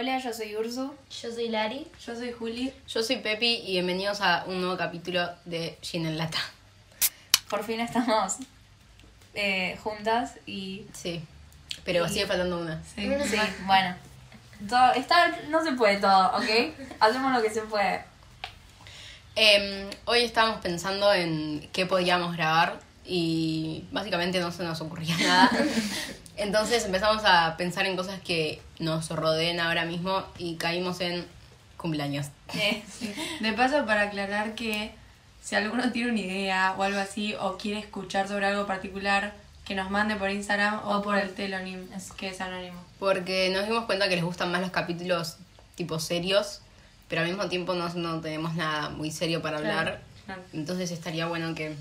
Hola, yo soy Ursu. Yo soy Lari. Yo soy Juli. Yo soy Pepi y bienvenidos a un nuevo capítulo de Gin en Lata. Por fin estamos eh, juntas y... Sí, pero Y- sigue faltando una. Sí. Sí, bueno. Todo, está, no se puede todo, ¿ok? Hacemos lo que se puede. Em, hoy estábamos pensando en qué podíamos grabar y básicamente no se nos ocurría nada. Entonces empezamos a pensar en cosas que nos rodeen ahora mismo y caímos en cumpleaños. De paso, para aclarar que si alguno tiene una idea o algo así, o quiere escuchar sobre algo particular, que nos mande por Instagram o, por el telonym, que es anónimo. Porque nos dimos cuenta que les gustan más los capítulos tipo serios, pero al mismo tiempo no, no tenemos nada muy serio para Claro, hablar. claro. Entonces estaría bueno que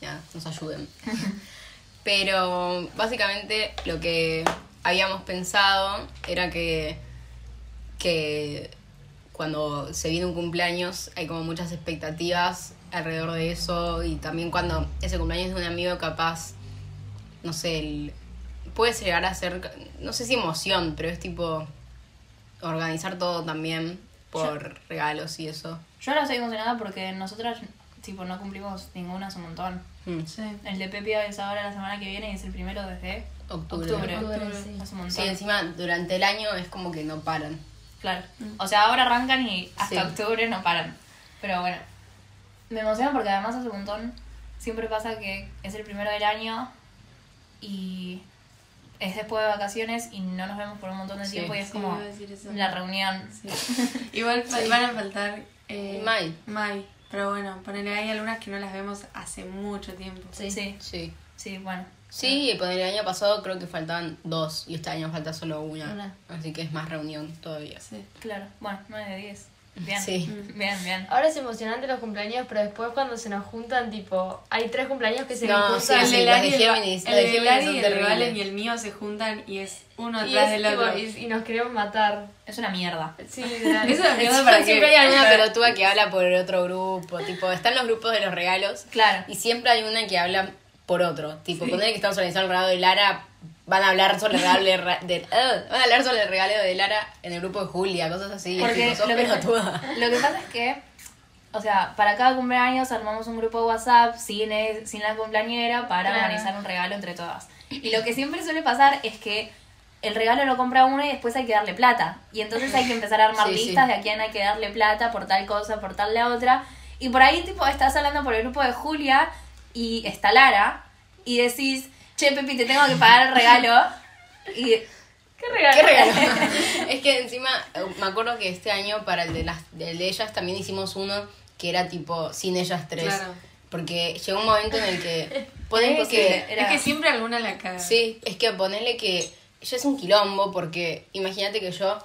ya, nos ayuden. Pero básicamente lo que habíamos pensado era que, que cuando se viene un cumpleaños hay como muchas expectativas alrededor de eso y también cuando ese cumpleaños es de un amigo capaz, no sé, el- puede llegar a ser, no sé si emoción, pero es tipo organizar todo también por regalos y eso. yo ahora estoy emocionada porque nosotras, tipo, no cumplimos ninguna hace un montón. Mm. Sí. El de Pepi es ahora la semana que viene y es el primero desde Octubre. octubre. Octubre, sí. Hace un montón. Sí, encima durante el año es como que no paran. Claro. O sea, ahora arrancan y hasta Sí. octubre no paran. Pero bueno. Me emociona porque además hace un montón. Siempre pasa que es el primero del año y es después de vacaciones y no nos vemos por un montón de Sí. tiempo y es Sí, como la reunión. Sí. Igual van a faltar. Eh, Mai. Mai. Pero bueno, ponele ahí algunas que no las vemos hace mucho tiempo. Sí, sí, Sí. sí, bueno. Sí, y por el año pasado creo que faltaban dos y este año falta solo una. Una. Así que es más reunión todavía. Sí. Claro. Bueno, 9 de 10. Bien. Sí. Bien, bien. Ahora es emocionante los cumpleaños, pero después cuando se nos juntan, tipo, hay tres cumpleaños que se No, nos sí, juntan. el sí, de el- Géminis, el de Géminis y el. Valen y el mío se juntan y es uno atrás del otro. y, y nos queremos matar. Es una mierda. Sí, literal. Es mierda para Siempre que- hay alguna pelotuda que habla por otro grupo. Tipo, están los grupos de los regalos. Claro. Y siempre hay una que habla por otro. Tipo, poner que estamos organizando el regalo de Lara, van a hablar sobre el regalo de, ah, van a hablar sobre el regalo de Lara en el grupo de Julia, cosas así. Porque tipo, sos lo que, lo que pasa es que, o sea, para cada cumpleaños armamos un grupo de WhatsApp sin, el- sin la cumpleañera para Claro. organizar un regalo entre todas. Y lo que siempre suele pasar es que el regalo lo compra uno y después hay que darle plata. Y entonces hay que empezar a armar Sí, sí. listas de a quién hay que darle plata por tal cosa, por tal la otra. Y por ahí, tipo, estás hablando por el grupo de Julia y está Lara y decís, che, Pepi, te tengo que pagar el regalo. Y ¿Qué regalo? ¿Qué regalo? es que encima, eh, me acuerdo que este año para el de, las, el de ellas también hicimos uno que era tipo sin ellas tres. Claro. Porque llegó un momento en el que ponen Es que... era- Es que siempre alguna la caga. Sí, es que ponerle que ya es un quilombo porque imagínate que yo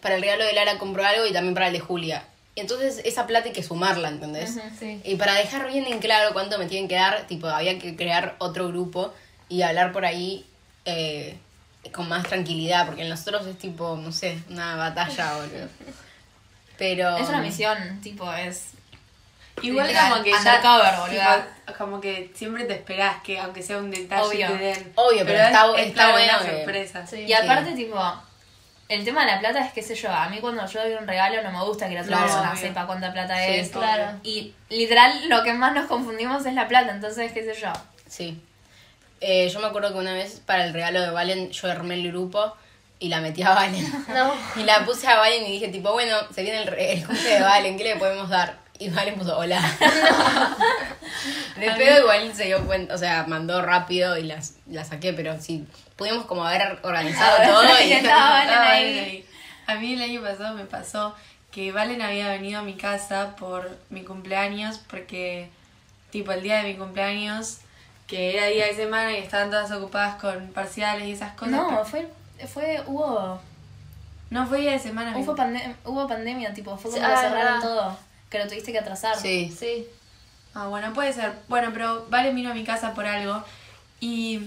para el regalo de Lara compro algo y también para el de Julia. Y entonces esa plata hay que sumarla, ¿entendés? Sí. Y para dejar bien en claro cuánto me tienen que dar, tipo, había que crear otro grupo y hablar por ahí eh, con más tranquilidad, porque en nosotros es tipo, no sé, una batalla, boludo. Pero... es una misión, tipo, es Igual Literal, como que ya, tipo, como que siempre te esperás que aunque sea un detalle Obvio. te den. Obvio, pero está- está claro, bueno una que- sorpresa. Sí. Y aparte, tipo, el tema de la plata es, qué sé yo, a mí cuando yo doy un regalo no me gusta que la otra Claro, persona obvio. sepa cuánta plata Sí, es. claro. Y literal, lo que más nos confundimos es la plata, entonces, qué sé yo. Sí. Eh, yo me acuerdo que una vez para el regalo de Valen yo armé el grupo y la metí a Valen. No. Y la puse a Valen y dije tipo, bueno, se viene el, re- el cumple de Valen, ¿qué le podemos dar? Y Valen puso hola. De pedo igual se dio cuenta, o sea, mandó rápido y las, la saqué, pero sí, pudimos como haber organizado Ah, todo y y estaba. Valen ahí. A mí el año pasado me pasó que Valen había venido a mi casa por mi cumpleaños porque tipo el día de mi cumpleaños que era día de semana y estaban todas ocupadas con parciales y esas cosas. No, pero- fue, fue, hubo, no fue día de semana. hubo, pandem- hubo pandemia, tipo, fue como que ah, cerraron verdad. todo, que lo tuviste que atrasar. Sí. Sí. Ah, bueno, puede ser. Bueno, pero Valen vino a mi casa por algo y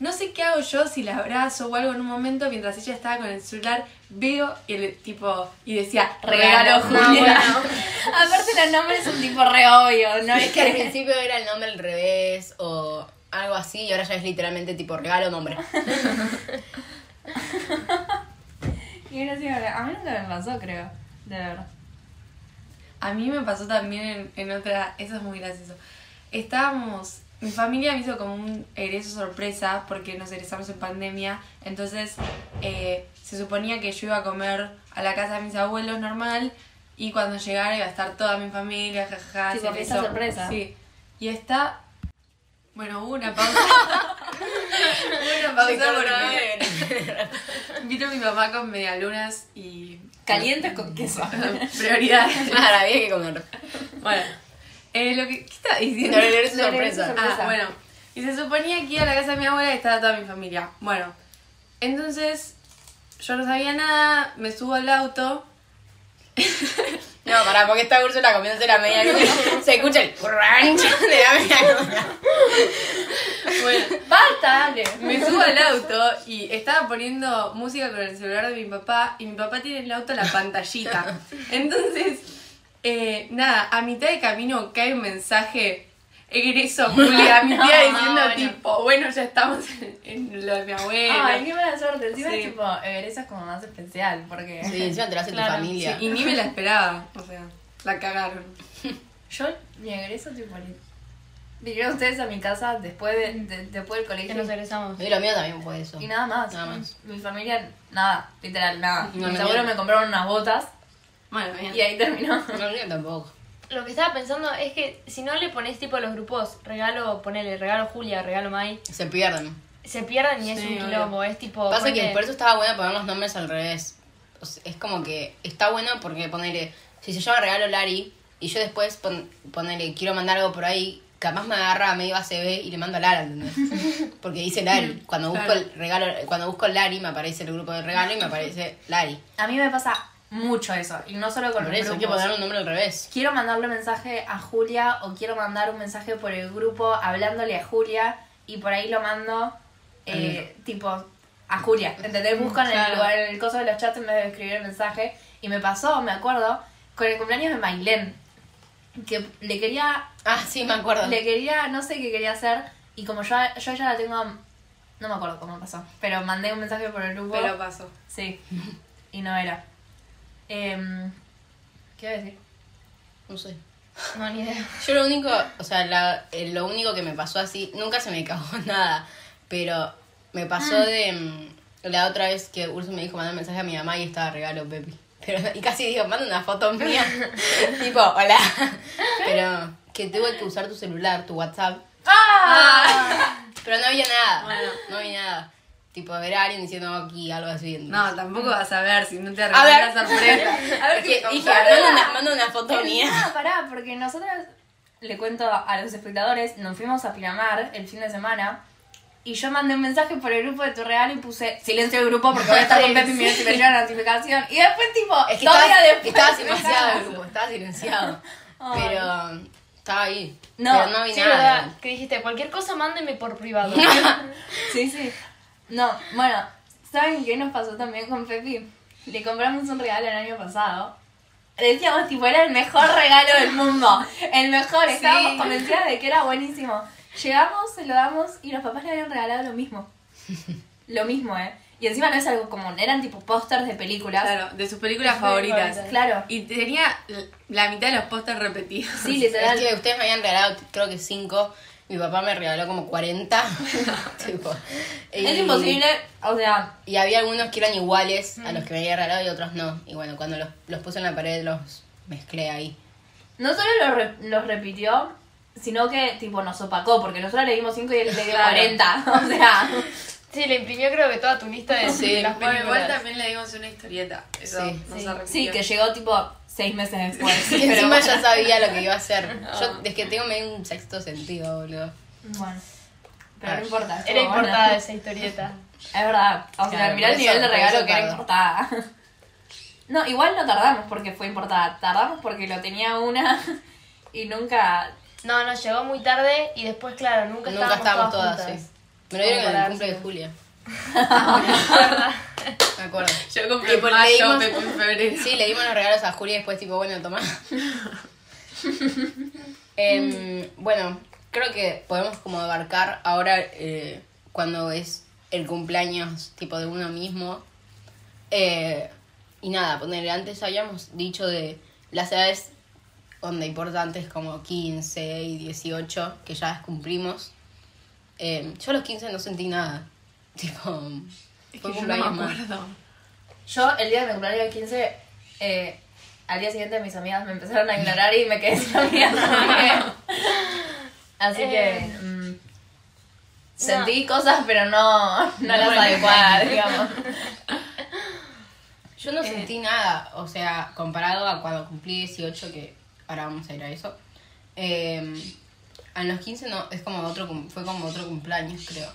no sé qué hago yo si la abrazo o algo en un momento mientras ella estaba con el celular, veo y el tipo y decía regalo, Regalo, Julia. no, Aparte los nombres son tipo re obvio, ¿no? Es que al principio era el nombre al revés o algo así y ahora ya es literalmente tipo regalo nombre. Qué gracioso. A mí nunca me pasó, creo. De verdad. A mí me pasó también en, en otra, eso es muy gracioso. Estábamos, mi familia me hizo como un egreso sorpresa porque nos egresamos en pandemia, entonces eh, se suponía que yo iba a comer a la casa de mis abuelos normal y cuando llegara iba a estar toda mi familia, jajaja. Se fiesta besó. sorpresa. Sí. Y está, bueno, hubo una pausa. una pausa porque vino mi mamá con medialunas y Calientes con queso. prioridad. Claro, había que comer. Bueno, eh, lo que, ¿qué estaba diciendo? No, eres Le sorpresa. regreso Ah, sorpresa. bueno. Y se suponía que iba a la casa de mi abuela y estaba toda mi familia. Bueno, entonces yo no sabía nada, me subo al auto. No, pará, porque está Úrsula comiéndose la media luna. Se escucha el crunch de la media luna. Bueno, ¡Basta, dale! me subo al auto y estaba poniendo música con el celular de mi papá y mi papá tiene en el auto la pantallita. Entonces, eh, nada, a mitad de camino cae un mensaje. Egreso, Julia, mi tía diciendo bueno. tipo, bueno, ya estamos en, en lo de mi abuela. Ay, qué mala suerte. Encima Sí. es tipo, egreso es como más especial porque Sí, encima te lo hace Claro, tu familia. Sí, y ni me la esperaba, o sea, la cagaron. yo mi egreso tipo vinieron ustedes a mi casa después de, de- después del Que colegio nos egresamos. Y lo mío también fue eso. y nada más. Nada más. Mi familia nada, literal nada. No, Mis abuelos me compraron unas botas Bueno, bien. y ahí terminó. No, yo tampoco. Lo que estaba pensando es que si no le pones tipo a los grupos regalo, ponele regalo Julia, regalo Mai, Se pierden. se pierden y es Sí, un obvio. quilombo. Es tipo. Pasa que ponele- por eso estaba bueno poner los nombres al revés. O sea, es como que está bueno porque ponerle, si se llama regalo Lari y yo después pon, ponerle, quiero mandar algo por ahí, capaz me agarra medio ACB y le mando a Lara, ¿entendés? Porque dice Lari. Cuando busco Claro. el regalo, cuando busco Lari me aparece el grupo de regalo y me aparece Lari. A mí me pasa mucho eso y no solo con Por los eso hay que grupos. poner un nombre al revés. quiero mandarle un mensaje a Julia o quiero mandar un mensaje por el grupo hablándole a Julia y por ahí lo mando eh, tipo a Julia. ¿Entendés? Busco en el Claro. lugar, en el coso de los chats en vez de escribir el mensaje. Y me pasó, me acuerdo, con el cumpleaños de Mailén. Que le quería, Ah, sí, me acuerdo. le quería, no sé qué quería hacer. Y como yo, yo ya la tengo, no me acuerdo cómo pasó. Pero mandé un mensaje por el grupo. Pero pasó. Sí. Y no era. Em, ¿Qué iba a decir? No sé. No, ni idea. Yo lo único, o sea, la- eh, lo único que me pasó así, nunca se me cagó nada, pero me pasó de mm, la otra vez que Urso me dijo mandar mensaje a mi mamá y estaba regalo Pepi. Pero, y casi digo, manda una foto mía. tipo, hola. Pero que tuve que usar tu celular, tu WhatsApp. Pero no había nada. No había nada. Tipo, ver a alguien diciendo aquí algo así. No, tampoco vas a ver si no te ver. la sorpresa. A ver que qué dije, manda una, manda una foto mía. Ah, pará, porque nosotras, le cuento a los espectadores, nos fuimos a Pinamar el fin de semana y yo mandé un mensaje por el grupo de tu real y puse silencio del grupo porque voy a estar con Sí, Pepi y me si me llega la notificación. Y después, tipo, Es que todavía estaba, después. estaba silenciado el grupo, estaba silenciado. Pero estaba ahí. No, pero no vi Sí, nada. verdad. Que dijiste, cualquier cosa mándenme por privado. Sí, sí. No, bueno, ¿saben qué nos pasó también con Pepi? Le compramos un regalo el año pasado. Le decíamos, tipo, era el mejor regalo del mundo. El mejor. Estábamos convencidas de que era buenísimo. Llegamos, se lo damos y los papás le habían regalado lo mismo. Lo mismo, ¿eh? Y encima no es algo común. Eran tipo pósters de películas. Claro, de sus películas Sus favoritas. favoritas. Claro. Y tenía la mitad de los pósters repetidos. Sí, Es literal. que ustedes me habían regalado, creo que cinco. Mi papá me regaló como 40. tipo, y- Es imposible, o sea, Y había algunos que eran iguales a los que me había regalado y otros no. Y bueno, cuando los, los puse en la pared los mezclé ahí. no solo los, re- los repitió, sino que tipo nos opacó, porque nosotros le dimos 5 y él le dio Claro. 40. O sea, Sí, le imprimió creo que toda tu lista de Sí. las Bueno, películas. igual también le dimos una historieta. Eso Sí. no Sí. sí, que llegó tipo 6 meses después. Y pero encima bueno. ya sabía lo que iba a hacer. Yo es que tengo medio un sexto sentido, boludo. Bueno, pero no importa. Era estuvo importada buena. esa historieta. Es verdad. O sea, Claro, mirá el nivel de regalo que era importada. No, igual no tardamos porque fue importada. Tardamos porque lo tenía una y nunca. No, no, llegó muy tarde y después, claro, nunca, Nunca estábamos todas, juntas. sí. Me lo dieron en el cumple de Julia. me acuerdo. Yo compré Tipo, leímos- Pepe en febrero. Sí, le dimos los regalos a Julia y después tipo, bueno, toma. Em, bueno, creo que podemos como abarcar ahora eh, cuando es el cumpleaños tipo de uno mismo. eh, y nada, ponerle, antes habíamos dicho de las edades donde importantes como 15 y 18, que ya las cumplimos. Eh, yo a los 15 no sentí nada. Tipo, Es que yo no me acuerdo. Yo, el día de mi cumpleaños de 15, eh, al día siguiente mis amigas me empezaron a ignorar y me quedé sin amigas. Así que. Eh, mm, sentí cosas, pero no, no las adecuadas, digamos. Yo no Eh. sentí nada, o sea, comparado a cuando cumplí 18, que ahora vamos a ir a eso. eh, a los 15 no, es como otro, fue como otro cumpleaños, creo.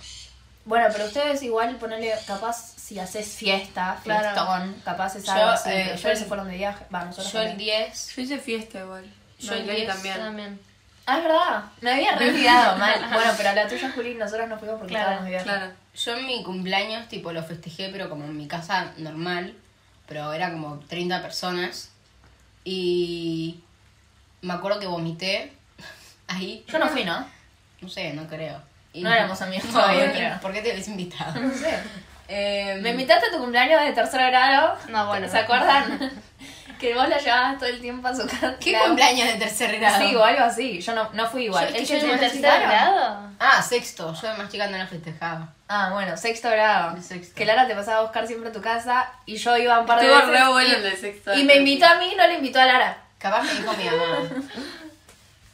Bueno, pero ustedes igual ponerle, capaz si haces fiesta, Claro. fiestón, capaz es Yo, algo así. eh, pero yo ustedes el- se fueron de viaje. Va, nosotros Yo el también. 10, Yo hice fiesta igual. Yo el Lali 10 también. También. Ah, es verdad. Me había re olvidado mal. Bueno, pero a la tuya, Juli, nosotros no fuimos porque Claro, estábamos de viaje. Claro. yo en mi cumpleaños, tipo, lo festejé, pero como en mi casa normal, pero era como 30 personas. Y me acuerdo que vomité ahí. Yo no fui, ¿no? No sé, no creo. Y- No éramos amigos No, todavía, ¿por qué- creo. ¿Por qué te habéis invitado? No sé. Eh, Me invitaste a tu cumpleaños de tercer grado. No, bueno. ¿Se acuerdan? que vos la llevabas todo el tiempo a su casa. ¿Qué Claro. cumpleaños de tercer grado? Sí, o algo así. Yo no, no fui igual. Yo- es ¿Es que grado? Ah, sexto. Yo de más chica no lo festejaba. Ah, bueno, sexto grado. Sexto. Que Lara te pasaba a buscar siempre a tu casa y yo iba un par de Estuvo veces. re bueno y, el de sexto. y me invitó a mí, no le invitó a Lara. Capaz me dijo mi mamá.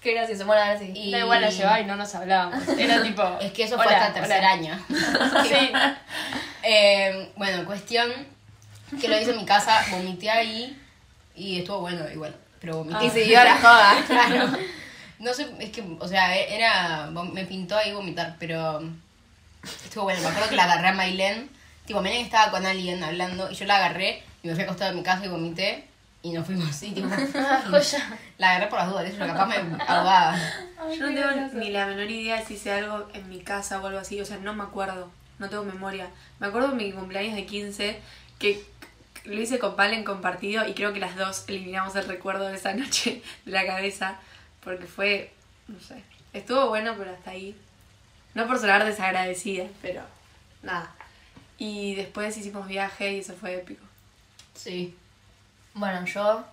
Qué gracioso. Bueno. Y- Da igual la llevaba y no nos hablábamos. Era tipo. Es que eso fue hola, hasta tercer hola. año. Sí. Eh, bueno, cuestión que lo hice en mi casa, vomité ahí y estuvo bueno igual. Pero vomité. Y siguió la joda. Claro. No sé, es que, o sea, era. Me pintó ahí vomitar, pero. Estuvo bueno. Me acuerdo que la agarré a Mailén. Tipo, Mailén estaba con alguien hablando y yo la agarré y me fui acostada en mi casa y vomité. Y nos fuimos así, tipo. Ah, joya. La agarré por las dudas, eso capaz me ahogaba. Yo no tengo ni la menor idea de si hice algo en mi casa o algo así. O sea, no me acuerdo. No tengo memoria. Me acuerdo de mi cumpleaños de 15 que lo hice con Valen compartido y creo que las dos eliminamos el recuerdo de esa noche de la cabeza porque fue, no sé, estuvo bueno pero hasta ahí. No por sonar desagradecida, pero nada. Y después hicimos viaje y eso fue épico. Sí. Bueno, yo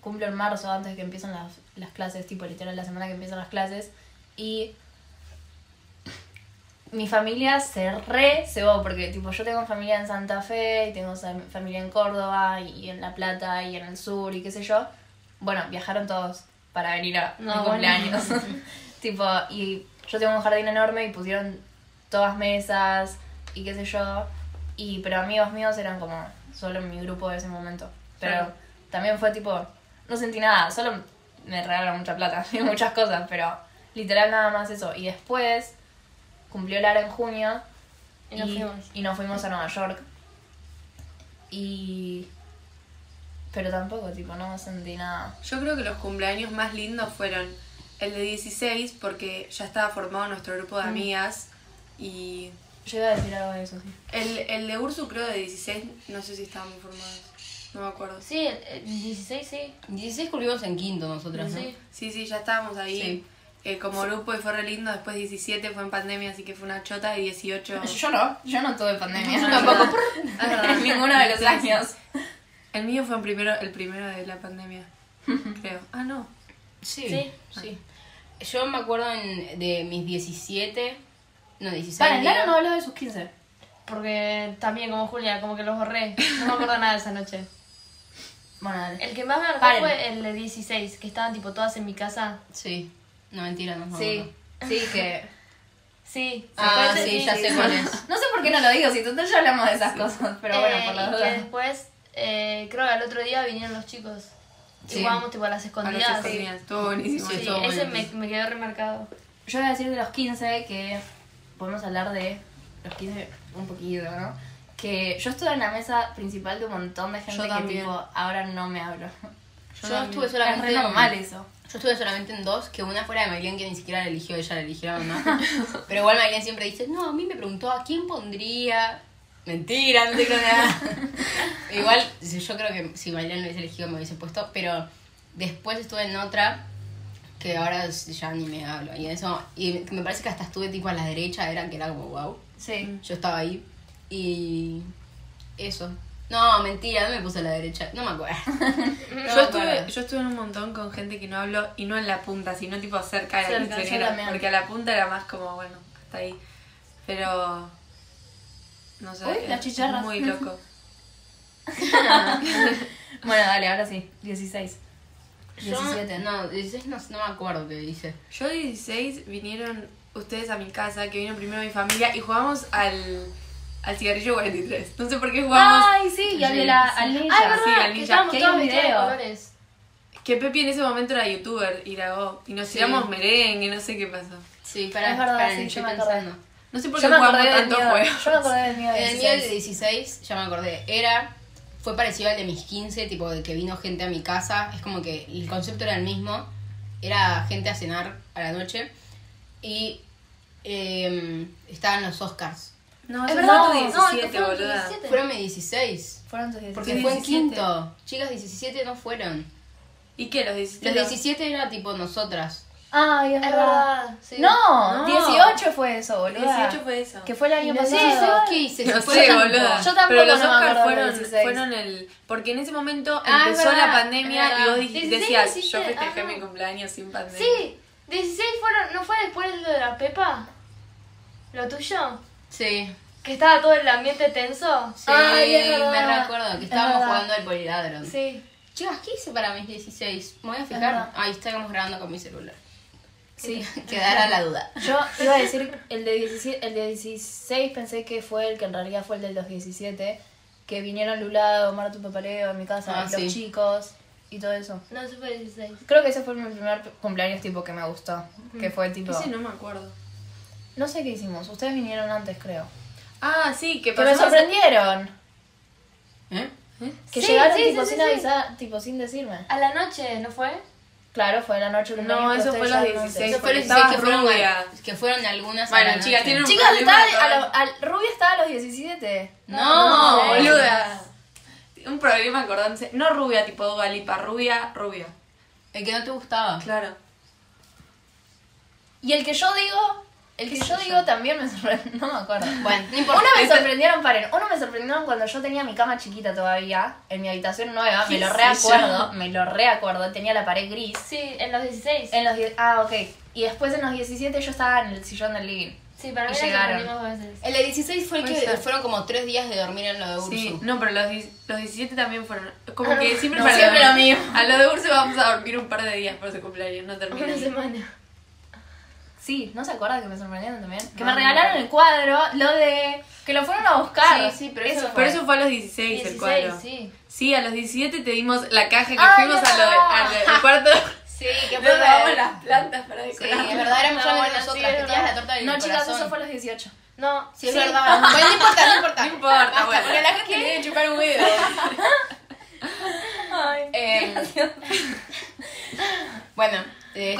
cumplo en marzo antes de que empiecen las, las clases, tipo literal la semana que empiezan las clases. Y mi familia se re cebó, porque tipo yo tengo familia en Santa Fe, y tengo familia en Córdoba, y en La Plata, y en el sur, y qué sé yo. Bueno, viajaron todos para venir a No, mi bueno. cumpleaños. tipo, y yo tengo un jardín enorme y pusieron todas mesas, y qué sé yo. Y, pero amigos míos eran como solo en mi grupo de ese momento. Pero Claro. también fue tipo, no sentí nada, solo me regalaron mucha plata y muchas cosas, pero literal nada más eso. Y después cumplió Lara en junio Y nos fuimos. y nos fuimos a Nueva York. Y... Pero tampoco, tipo, no sentí nada. Yo creo que los cumpleaños más lindos fueron el de 16 porque ya estaba formado nuestro grupo de amigas y Yo iba a decir algo de eso, sí. el, el de Ursu creo de 16 no sé si estábamos formados, no me acuerdo. Sí, el, el 16 sí. 16 cumplimos en quinto nosotras, ¿no? Sí. Sí, sí, ya estábamos ahí Sí. eh, como grupo y fue re lindo. Después 17 fue en pandemia, así que fue una chota. Y 18. Yo no, yo no tuve pandemia. Yo tampoco. Es verdad. En ninguno de los años. El mío fue en primero, el primero de la pandemia, creo. Ah, no. Sí, Sí. sí. Yo me acuerdo en- de mis 17, no, 16. Vale, Lara digo. no habló de sus 15. Porque también como Julia, como que los borré. No me acuerdo nada de esa noche. Bueno, dale. El que más me marcó Paren. fue el de 16, que estaban tipo todas en mi casa. Sí, no, mentira, no. Sí, sí, que... Sí. Ah, sí, ya sé cuál es. No sé por qué no lo digo, si total ya hablamos de esas cosas, pero bueno, Eh, por las y que después, eh, creo que al otro día vinieron los chicos. Sí. Y jugábamos tipo a las A las escondidas. Sí, escondidas. Estuvo buenísimo. Sí, estuvo ese me, me quedó remarcado. Yo voy a decir de los 15 que podemos hablar de los 15 un poquito, ¿no? Que yo estuve en la mesa principal de un montón de gente que tipo, ahora no me hablo. Yo, estuve Es solamente en- normal eso. Yo estuve solamente en dos, que una fuera de Maylene que ni siquiera la eligió, ella la eligió, ¿no? Pero igual Maylene siempre dice, no, a mí me preguntó a quién pondría. Mentira, no te creo nada. igual, yo creo que si Maylene lo hubiese elegido me hubiese puesto, pero después estuve en otra que ahora ya ni me hablo. Y eso, y me parece que hasta estuve tipo a la derecha, era que era como wow. Sí. Yo estaba ahí y eso. No, mentira, no me puse a la derecha. No me acuerdo. No me Yo acuerdo. estuve, yo estuve en un montón con gente que no habló y no en la punta, sino tipo cerca de la yo quinceañera. Porque a la punta era más como, bueno, hasta ahí. Pero. No sé. Uy, es las chicharras. Muy loco. Bueno, dale, ahora sí. 16. Yo- 17. No, 16 no, no me acuerdo qué dice. Yo 16 vinieron ustedes a mi casa, que vino primero mi familia, y jugamos al, al cigarrillo 43. No sé por qué jugamos. Ay, sí, y al de la al ninja. Es verdad, Sí, al que ninja. Que hay un video. Que Pepi en ese momento era youtuber y grabó. Y nos Sí. tiramos merengue, no sé qué pasó. Sí, para, Es verdad, para sí, yo me acordé. No sé por qué jugamos acordé del tanto mío. juego. Yo me acordé del mío de El mío de 16. 16, ya me acordé, era. Fue parecido al de mis 15, tipo de que vino gente a mi casa. Es como que el concepto era el mismo. Era gente a cenar a la noche. Y eh, estaban los Oscars. No, Es verdad, verdad, no, 17, que fueron boluda. 17. Fueron mis 16. Fueron tus 16. Porque Sí, fue en 17. quinto. Chicas, 17 no fueron. ¿Y qué? Los 17. Los 17 era tipo nosotras. Ay, es, Es verdad. verdad. sí. No, No. 18 fue eso, boludo. 18 fue eso. Que fue el año pasado. 16, ¿Qué hice? No Fue sé, boluda. Yo tampoco Pero los no me Oscars fueron, del 16. fueron el. Porque en ese momento Ah, empezó es la verdad, pandemia y vos verdad. dij- 16, decías, 17, yo festejé ajá. mi cumpleaños sin pandemia. Sí, 16 fueron. ¿No fue después lo de la Pepa? ¿Lo tuyo? Sí. Que estaba todo el ambiente tenso. Sí, Ay, es verdad. me recuerdo que Es estábamos verdad. jugando al poliladron. Sí. Chicas, ¿qué hice para mis 16? Me voy a fijar. verdad. Ahí estábamos grabando con mi celular. Sí. Quedará la duda. Yo iba a decir, el de, 17, el de 16 pensé que fue el que en realidad fue el de los 17, que vinieron Lulado, Martu Papaleo a mi casa, Ah, los sí. chicos y todo eso. No, eso fue 16. Creo que ese fue mi primer cumpleaños tipo que me gustó, que fue tipo... Ese no me acuerdo. No sé qué hicimos, ustedes vinieron antes creo. Ah, sí, que Que me sorprendieron, ¿Eh? que Sí, llegaron sí, tipo sí, sin sí, avisar, tipo sin decirme. A la noche, ¿no fue? Claro, fue la noche del No, eso fue ustedes los llegaron 16. Eso fue los 16 que fueron, rubia. a- que fueron algunas Bueno, a la chicas, noche. tienen un Chicas, problema estaba, a con- lo- al, Rubia estaba a los 17. No, No, boluda. Un problema acordándose. No rubia, tipo Dua Lipa, rubia, rubia. El que no te gustaba. Claro. Y el que yo digo, el que ¿Qué yo digo yo? también me sorprendió, no me acuerdo. Bueno, no importa. Uno me sorprendieron, paren, uno me sorprendieron cuando yo tenía mi cama chiquita todavía, en mi habitación nueva, me ¿Qué lo reacuerdo, me lo reacuerdo, tenía la pared gris. Sí, en los 16. En los ah, ok. Y después en los 17 yo estaba en el sillón del living. Sí, para mí llegaron. dos veces. El de 16 fue el que ser. fueron como tres días de dormir en lo de Ursu. Sí, no, pero los, los 17 también fueron. Como que siempre No, para siempre lo mismo. A lo de Urso vamos a dormir un par de días por su cumpleaños, no termina. Una semana. Sí, ¿no se acuerdan que me sorprendieron también? Que No, me no regalaron el cuadro, lo de... Que lo fueron a buscar. Sí, sí, pero eso Pero eso fue a los 16, el 16, cuadro. sí. Sí, a los 17 te dimos la caja que Ay, fuimos es a lo de, verdad. al, al cuarto. Sí, que Nos dábamos las plantas para Sí, decorar. es verdad, éramos No, bueno, sí, nosotras, es que tenías verdad. la torta del No, chicas, eso fue a los 18. No, Sí, es verdad. Bueno, no importa, no importa. No importa, Basta, bueno. Porque a la gente debe chupar un huevo. Ay, Eh, bueno, eh.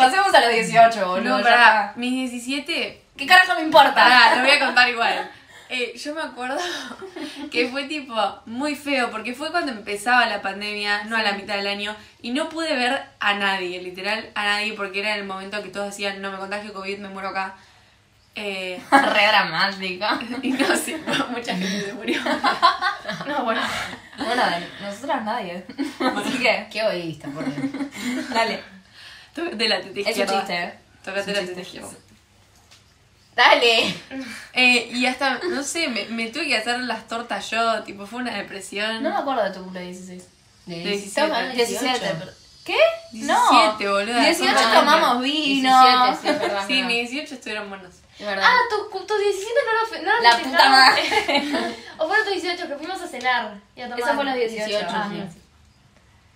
Pasemos a los 18, boludo. No, pará, mis 17 ¿Qué carajo me importa? Pará, lo voy a contar igual. Eh, yo me acuerdo que fue tipo muy feo, porque fue cuando empezaba la pandemia, no a la mitad del año, y no pude ver a nadie, literal a nadie, porque era el momento que todos decían, no me contagio COVID, me muero acá. Eh, Re dramática. y no, sí, mucha gente se murió. No, bueno. Bueno, nosotras nadie. Así que, qué egoísta, por Dios. dale. Tócate la teta Es un izquierda. chiste, ¿eh? Tócate Es la teta izquierda. Dale. Eh, y hasta, no sé, me, me tuve que hacer las tortas yo, tipo, fue una depresión. No me acuerdo de tu cumple 16. De 17. estamos hablando de 17. 18. pero- ¿Qué? 17, boluda. 18 son tomamos 20. vino. 17, sí, es verdad. Sí, es mis 18 estuvieron buenos. Es verdad. Ah, tus tu 17 no lo, fe- no lo La festejaron. puta madre. O fueron tus 18 que fuimos a cenar y a tomar. Eso fue los 18. 18, ah, sí.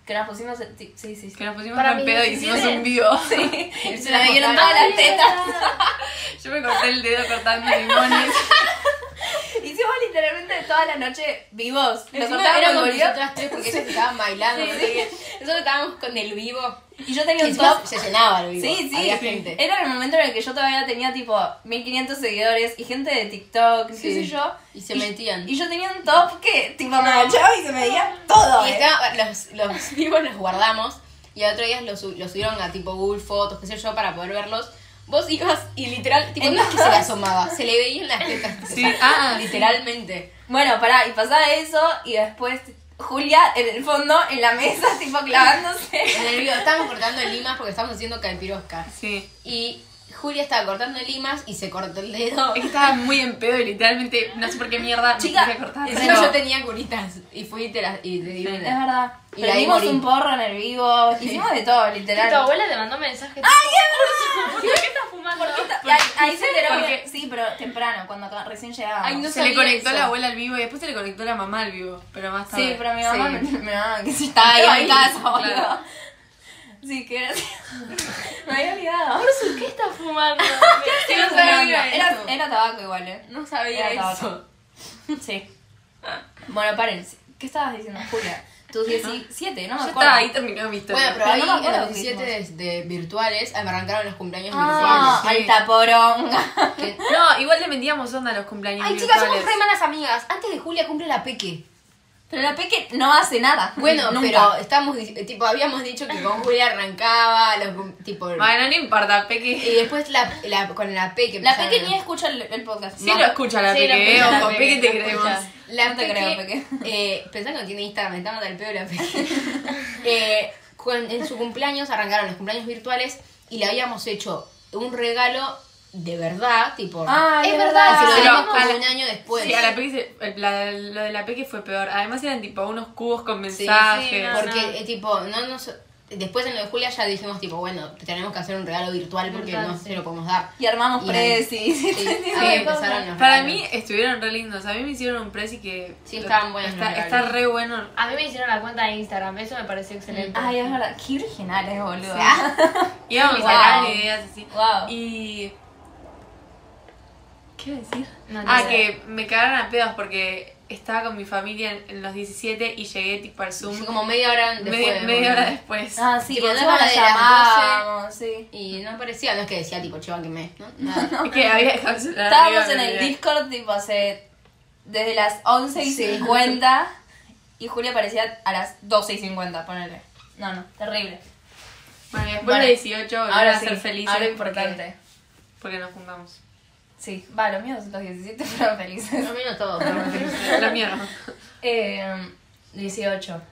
Que nos pusimos. Sí, sí, sí. Que nos pusimos Para en mis pedo y hicimos 17. un vivo. Sí. Se me dieron todas las tetas. Yo me corté el dedo cortando limones. Hicimos literalmente toda la noche vivos. Nos cortábamos el nosotras tres porque ellos estaban bailando. Nosotros estábamos con el vivo. Y yo tenía un top. se llenaba el vivo. Sí, sí. Había gente. Era el momento en el que yo todavía tenía tipo 1500 seguidores y gente de TikTok, qué sé yo. Y se metían. Y yo tenía un top que tipo me agachaba y se me veía todo. Y eh. estaba- los, los vivos los guardamos y al otro día los, los subieron a tipo Google Fotos, qué sé yo, para poder verlos. Vos ibas y literal, tipo, no es que se le asomaba, se le veía en las tetas. Sí, ah, literalmente. Bueno, pará, y pasaba eso y después Julia en el fondo, en la mesa, tipo clavándose. En el video estábamos cortando limas porque estábamos haciendo caipirosca. Sí. Y Julia estaba cortando limas y se cortó el dedo. Es que estaba muy en pedo y literalmente, no sé por qué mierda, Chica, me cortar. Pero- yo tenía curitas y fui y te, las, y te di Es una. verdad. Y Prendimos un porro en el vivo, hicimos de todo, literal. tu abuela te mandó mensaje. ¡Ay, ¿Por qué estás fumando? Ahí, se enteró Porque- que- Sí, pero temprano, cuando recién llegábamos. Ay, no se le conectó eso. la abuela al vivo y después se le conectó la mamá al vivo, pero más tarde. Sí, pero mi mamá, mi mamá que se Estaba ahí estaba en en casa, casa, boludo. Sí, que era Me había olvidado. ¿Por qué estás fumando? No sabía era, tabaco igual, ¿eh? No sabía Era eso. tabaco. Sí. Bueno, paren. ¿Qué estabas diciendo, Julia? Tus 17, no me acuerdo. está, ahí terminó mi historia. Bueno, pero ahí no en los qué 17 de, virtuales me arrancaron los cumpleaños Ah, virtuales. alta poronga. No, igual le metíamos onda a los cumpleaños Ay, chicas, virtuales. somos re malas amigas. Antes de Julia cumple la peque. Pero la Peque no hace nada. Bueno, Nunca. pero estamos, tipo, habíamos dicho que con Julia arrancaba, los, tipo... Bueno, no importa, Peque. Y después la, la, con la peque La Peque a- ni escucha el, el podcast. Sí No. lo escucha la Sí, lo Peque, escucha la ojo, Peque, Peque te creemos. escucha. La No te Peque, creo, Peque. Eh, pensá que no tiene Instagram, está mandando el pedo la Peque. eh, con- en su cumpleaños arrancaron los cumpleaños virtuales y le habíamos hecho un regalo de verdad, tipo. Ah, es es verdad, verdad. se lo a como la- un año después. Sí, a la Peque la- lo de la Peque fue peor. Además eran tipo unos cubos con mensajes. sí, no, Porque, no. eh, tipo, no nos. Después en lo de Julia ya dijimos, tipo, bueno, tenemos que hacer un regalo virtual porque no sí. se lo podemos dar. Y armamos precis. Sí, empezaron los Para regalos. mí estuvieron re lindos. A mí me hicieron un presi que. Sí, estaban buenos Está, los está regalos. re bueno. A mí me hicieron la cuenta de Instagram, eso me pareció excelente. Ay, es verdad. Qué originales, boludo. Íbamos a sacar ideas así. Wow. Y. ¿Qué iba a decir? No, no ah, sé. que me cagaron a pedos porque estaba con mi familia en, en los 17 y llegué tipo al Zoom. Sí, como media hora después. media, media hora después. Ah, sí, Tipo, no encima era la llamábamos, sí. Y no parecía, no es que decía tipo, me ¿no? Nada. Es que había dejado Estábamos en me el. Discord, tipo, hace. Desde las 11 y Sí. 50. Y Julia aparecía a las 12 y 50, ponele. No, no, terrible. Bueno, y después Bueno, de 18 Ahora a sí, ser felices. ahora porque- importante. Porque nos juntamos. Sí, va, los míos, los 17 fueron felices. No menos todo, pero La mía no. Eh, 18.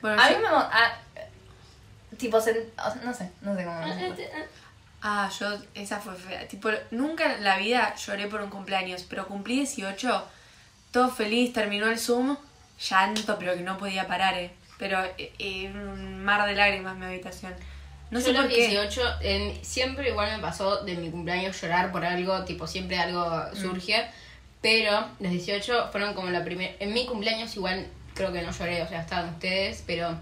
Bueno, A yo- mí me. mo- ah, tipo, sen- o sea, no sé, no sé cómo. Ah, yo, esa fue fea. Tipo, nunca en la vida lloré por un cumpleaños, pero cumplí 18, todo feliz, terminó el Zoom, llanto, pero que no podía parar, eh. Pero eh, eh, un mar de lágrimas en mi habitación. No yo sé los por qué. 18, en- siempre igual me pasó de mi cumpleaños llorar por algo, tipo, siempre algo surge. Pero los 18 fueron como la primera. En mi cumpleaños igual creo que no lloré, o sea, estaban ustedes, pero.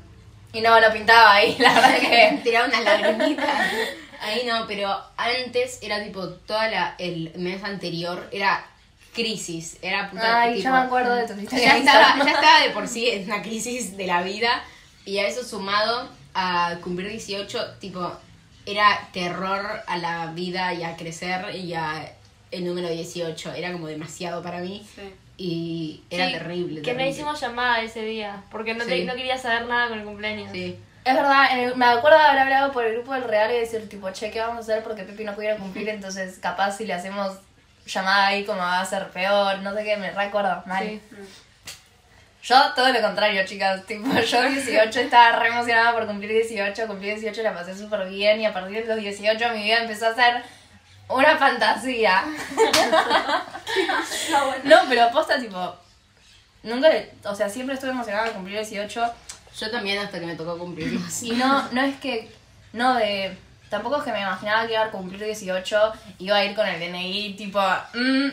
Y no, no pintaba ahí, la verdad que. Tiraba unas lagrimitas. Ahí no, pero antes era tipo, toda la, el mes anterior era crisis, era puta. Ay, tipo, ya me acuerdo de tus historias. ya estaba, ya estaba de por sí en una crisis de la vida y a eso sumado a cumplir 18, tipo, era terror a la vida y a crecer y a el número 18, era como demasiado para mí Sí. y era Sí, terrible. Que no terrible. hicimos llamada ese día, porque no, te- no quería saber nada con el cumpleaños. Sí. Es verdad, el- me acuerdo de haber hablado por el grupo del regalo y decir, tipo, che, ¿qué vamos a hacer? Porque Pepi no pudiera cumplir, entonces capaz si le hacemos llamada ahí como va a ser peor, no sé qué, me recuerdo mal. Sí. Yo todo lo contrario, chicas, tipo, yo 18 estaba re emocionada por cumplir 18, cumplí 18, la pasé súper bien y a partir de los 18 mi vida empezó a ser una fantasía. no, pero posta, tipo, nunca, le- o sea, siempre estuve emocionada de cumplir 18 Yo también hasta que me tocó cumplirlos. y no, no es que, no de, tampoco es que me imaginaba que iba a cumplir 18, iba a ir con el DNI, tipo, mm,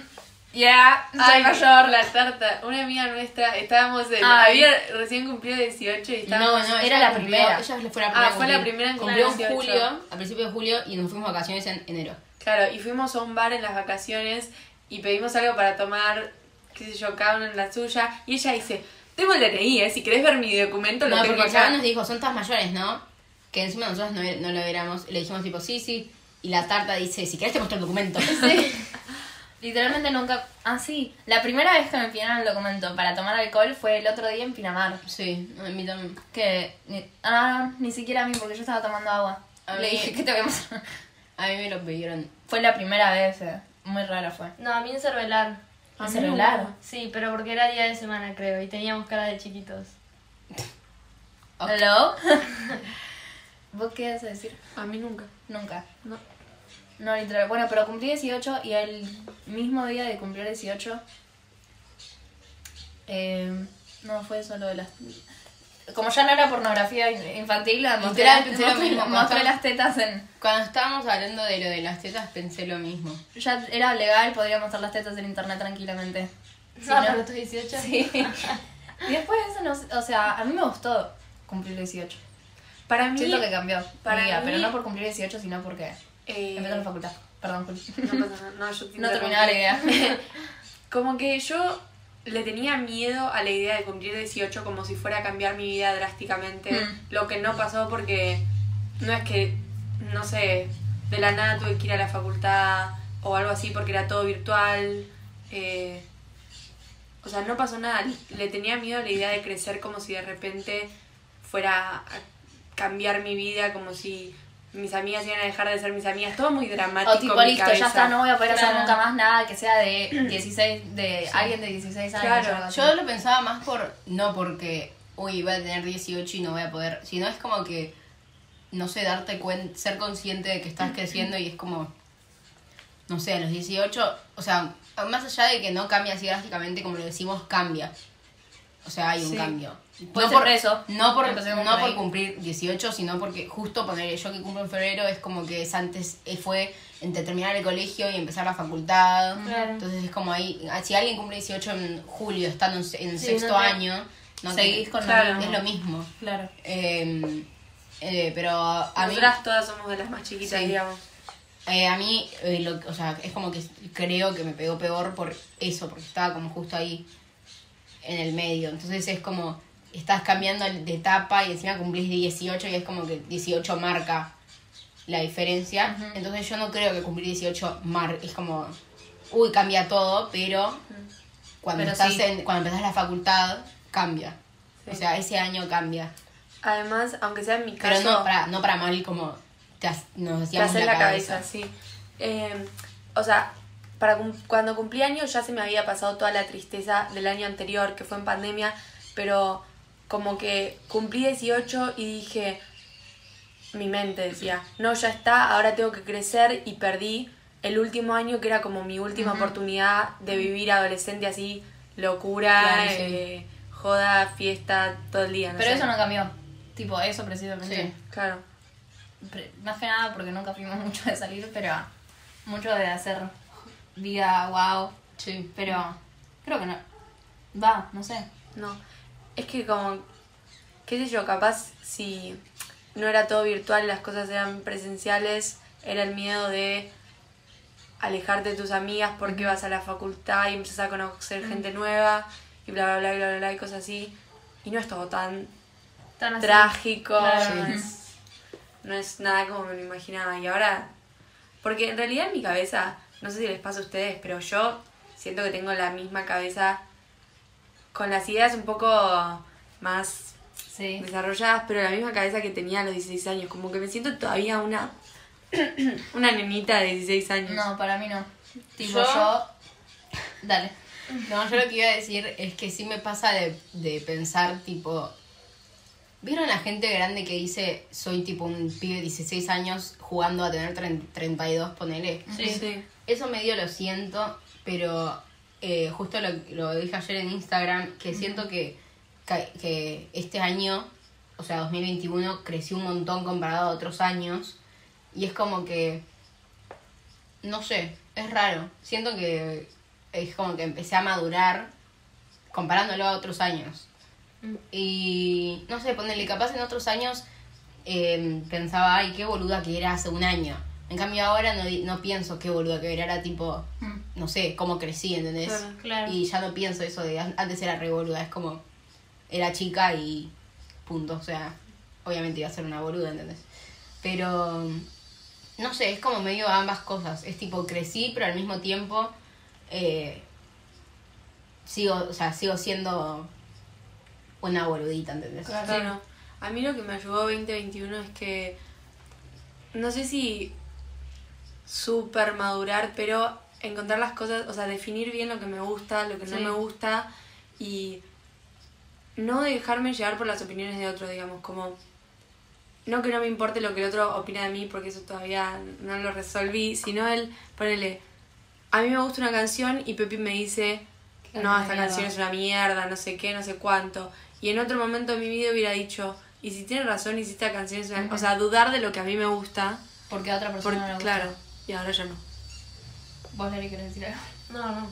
yeah, soy Ay, mayor. la tarta. Una amiga nuestra, estábamos en. Ay. Había recién cumplido 18 y No, estábamos. no, Era ella la cumplió- primera. Ella fue la Ah, primera. en fue la cumplir. primera en Cumplió en cumplir 18. julio, a principios de julio, y nos fuimos de vacaciones en enero. Claro, y fuimos a un bar en las vacaciones y pedimos algo para tomar, qué sé yo, cada uno en la suya. Y ella dice, tengo el DNI, ¿eh? Si querés ver mi documento, lo No, tengo porque acá. nos dijo, son todas mayores, ¿no? Que encima nosotros no, no lo éramos. Y le dijimos tipo, sí, sí. Y la tarta dice, si querés te muestro el documento. Literalmente nunca, ah sí, la primera vez que me pidieron el documento para tomar alcohol fue el otro día en Pinamar. Sí, a mí también. Que, ni, ah, ni siquiera a mí porque yo estaba tomando agua. A Le mí- dije, ¿qué te voy a mostrar? A mí me lo pidieron. Fue la primera vez, eh. Muy rara fue. No, a mí en Cervelar. ¿En celular? Sí, pero porque era día de semana, creo, y teníamos cara de chiquitos. Ok. ¿Hello? ¿Vos qué vas a decir? A mí nunca. Nunca. No. No, literal. Bueno, pero cumplí 18 y el mismo día de cumplir 18. eh, no fue solo de las. Como ya no era pornografía infantil, mostré, pensé lo mismo, mostré las tetas en. Cuando estábamos hablando de lo de las tetas pensé lo mismo. Ya era legal, podría mostrar las tetas en internet tranquilamente. Sí, no, ¿no? pero tus 18. Sí. y después de eso, no sé, o sea, a mí me gustó cumplir 18. Para mí. Siento que cambió para mí- pero no por cumplir 18, sino porque eh, la facultad. Perdón, Juli. No pasa nada. No, yo te No terminaba la idea. Como que yo le tenía miedo a la idea de cumplir 18 como si fuera a cambiar mi vida drásticamente. Mm. Lo que no pasó porque no es que, no sé, de la nada tuve que ir a la facultad o algo así porque era todo virtual. eh, o sea, no pasó nada. Le tenía miedo a la idea de crecer como si de repente fuera a cambiar mi vida, como si mis amigas iban a dejar de ser mis amigas. Todo muy dramático. O tipo, en mi listo, ya está, no voy a poder hacer Claro. nunca más nada que sea de 16, de alguien de 16 años. Claro. Yo lo pensaba más por. No porque. Uy, voy a tener 18 y no voy a poder. Sino es como que. No sé, darte cuenta. Ser consciente de que estás creciendo y es como. No sé, a los 18. O sea, más allá de que no cambia así drásticamente, como lo decimos, cambia. O sea, hay un Sí. cambio. Puede no ser por eso. No por, no cumplir 18, sino porque justo poner yo que cumplo en febrero es como que es antes, eh, fue entre terminar el colegio y empezar la facultad. Claro. Entonces es como ahí, ah, si alguien cumple 18 en julio, estando en, en Sí, sexto no te- año, no Seguís te- con lo Claro. mismo. es lo mismo. Claro. Eh, eh, pero a mí, Nosotras todas somos de las más chiquitas, Sí. digamos. eh, a mí eh, lo- o sea, es como que creo que me pegó peor por eso, porque estaba como justo ahí en el medio. Entonces es como, estás cambiando de etapa y encima cumplís 18 y es como que 18 marca la diferencia. Entonces yo no creo que cumplir 18 mar es como, uy, cambia todo, pero cuando, Pero estás sí. en, cuando empezás la facultad, cambia. Sí. O sea, ese año cambia. Además, aunque sea en mi Pero caso... no para, no para mal como te, nos Te hacíamos haces la, la cabeza. cabeza, sí. Eh, o sea, para cuando cumplí años ya se me había pasado toda la tristeza del año anterior, que fue en pandemia, pero como que cumplí 18 y dije, mi mente decía, no, ya está, ahora tengo que crecer y perdí el último año que era como mi última oportunidad de vivir adolescente así, locura, Claro, sí. eh, joda, fiesta, todo el día. no Pero sé. eso no cambió. Tipo, eso precisamente. Sí. Claro. Más que nada porque nunca fuimos mucho de salir, pero mucho de hacer vida wow. Sí. Pero creo que no. Va, no sé. No, es que como, qué sé yo, capaz si no era todo virtual, las cosas eran presenciales, era el miedo de alejarte de tus amigas porque vas a la facultad y empiezas a conocer gente nueva y bla, bla, bla, bla, bla, bla, y cosas así. Y no es todo tan trágico, Claro. no, es, no es nada como me lo imaginaba. Y ahora, porque en realidad en mi cabeza, no sé si les pasa a ustedes, pero yo siento que tengo la misma cabeza con las ideas un poco más Sí. desarrolladas, pero la misma cabeza que tenía a los 16 años. Como que me siento todavía una, una nenita de 16 años. No, para mí no. Tipo, Yo- yo. Dale. No, yo lo que iba a decir es que sí me pasa de, de pensar, tipo. ¿Vieron la gente grande que dice soy tipo un pibe de 16 años jugando a tener tren- 32, ponele? Sí. sí. Eso medio lo siento, pero eh, justo lo, lo dije ayer en Instagram, que siento que, que, este año, o sea, 2021, creció un montón comparado a otros años. Y es como que, no sé, es raro. Siento que es como que empecé a madurar comparándolo a otros años. Y no sé, ponerle capaz en otros años eh, pensaba, ay, qué boluda que era hace un año. En cambio ahora no, no pienso qué boluda que era, era tipo, Mm. no sé, cómo crecí, ¿entendés? Claro, claro. Y ya no pienso eso de an- antes era re boluda, es como, era chica y punto, o sea, obviamente iba a ser una boluda, ¿entendés? Pero, no sé, es como medio ambas cosas, es tipo, crecí, pero al mismo tiempo, eh, sigo, o sea, sigo siendo una boludita, ¿entendés? Claro. A mí lo que me ayudó 2021 es que no sé si súper madurar, pero encontrar las cosas, o sea, definir bien lo que me gusta, lo que no me gusta y no dejarme llevar por las opiniones de otros, digamos, como no que no me importe lo que el otro opina de mí porque eso todavía no lo resolví, sino él, ponele, a mí me gusta una canción y Pepi me dice, no, esta mierda". canción es una mierda, no sé qué, no sé cuánto. Y en otro momento de mi vida hubiera dicho, y si tiene razón, y si esta canción es una... O sea, dudar de lo que a mí me gusta, Porque a otra persona por- no le gusta. claro, y ahora ya no. ¿Vos, Lari, querés decir algo? No, no.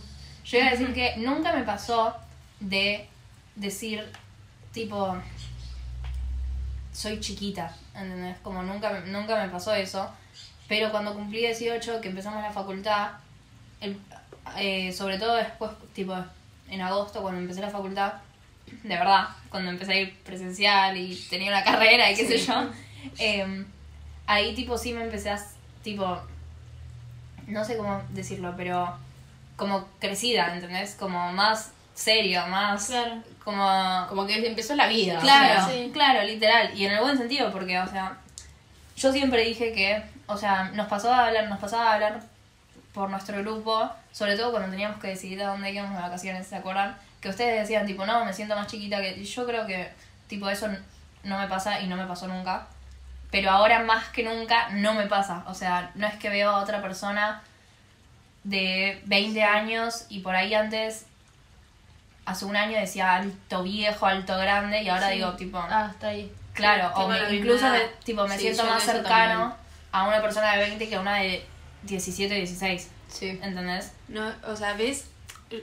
Yo iba a decir que nunca me pasó de decir, tipo, soy chiquita, ¿entendés? Como nunca, me- nunca me pasó eso. Pero cuando cumplí 18, que empezamos la facultad, el- eh, sobre todo después, tipo, en agosto, cuando empecé la facultad, de verdad, cuando empecé a ir presencial y tenía una carrera y qué sé yo, eh, ahí, tipo, sí me empecé a, tipo, no sé cómo decirlo, pero como crecida, ¿entendés? Como más serio, más Claro. como Como que empezó la vida. o Claro, sea, sí. claro, literal. Y en el buen sentido, porque, o sea, yo siempre dije que, o sea, nos pasó a hablar, nos pasaba a hablar por nuestro grupo, sobre todo cuando teníamos que decidir a dónde íbamos de vacaciones, ¿se acuerdan? Que ustedes decían, tipo, no, me siento más chiquita que... Yo creo que, tipo, eso no me pasa y no me pasó nunca. Pero ahora más que nunca no me pasa. O sea, no es que veo a otra persona de 20 años y por ahí antes, hace un año decía alto viejo, alto grande y ahora Sí. digo, tipo... Ah, está ahí. Claro, o me- incluso de- tipo, me Sí, siento más cercano también. a una persona de 20 que a una de 17, 16. Sí. ¿Entendés? No, o sea, ¿ves?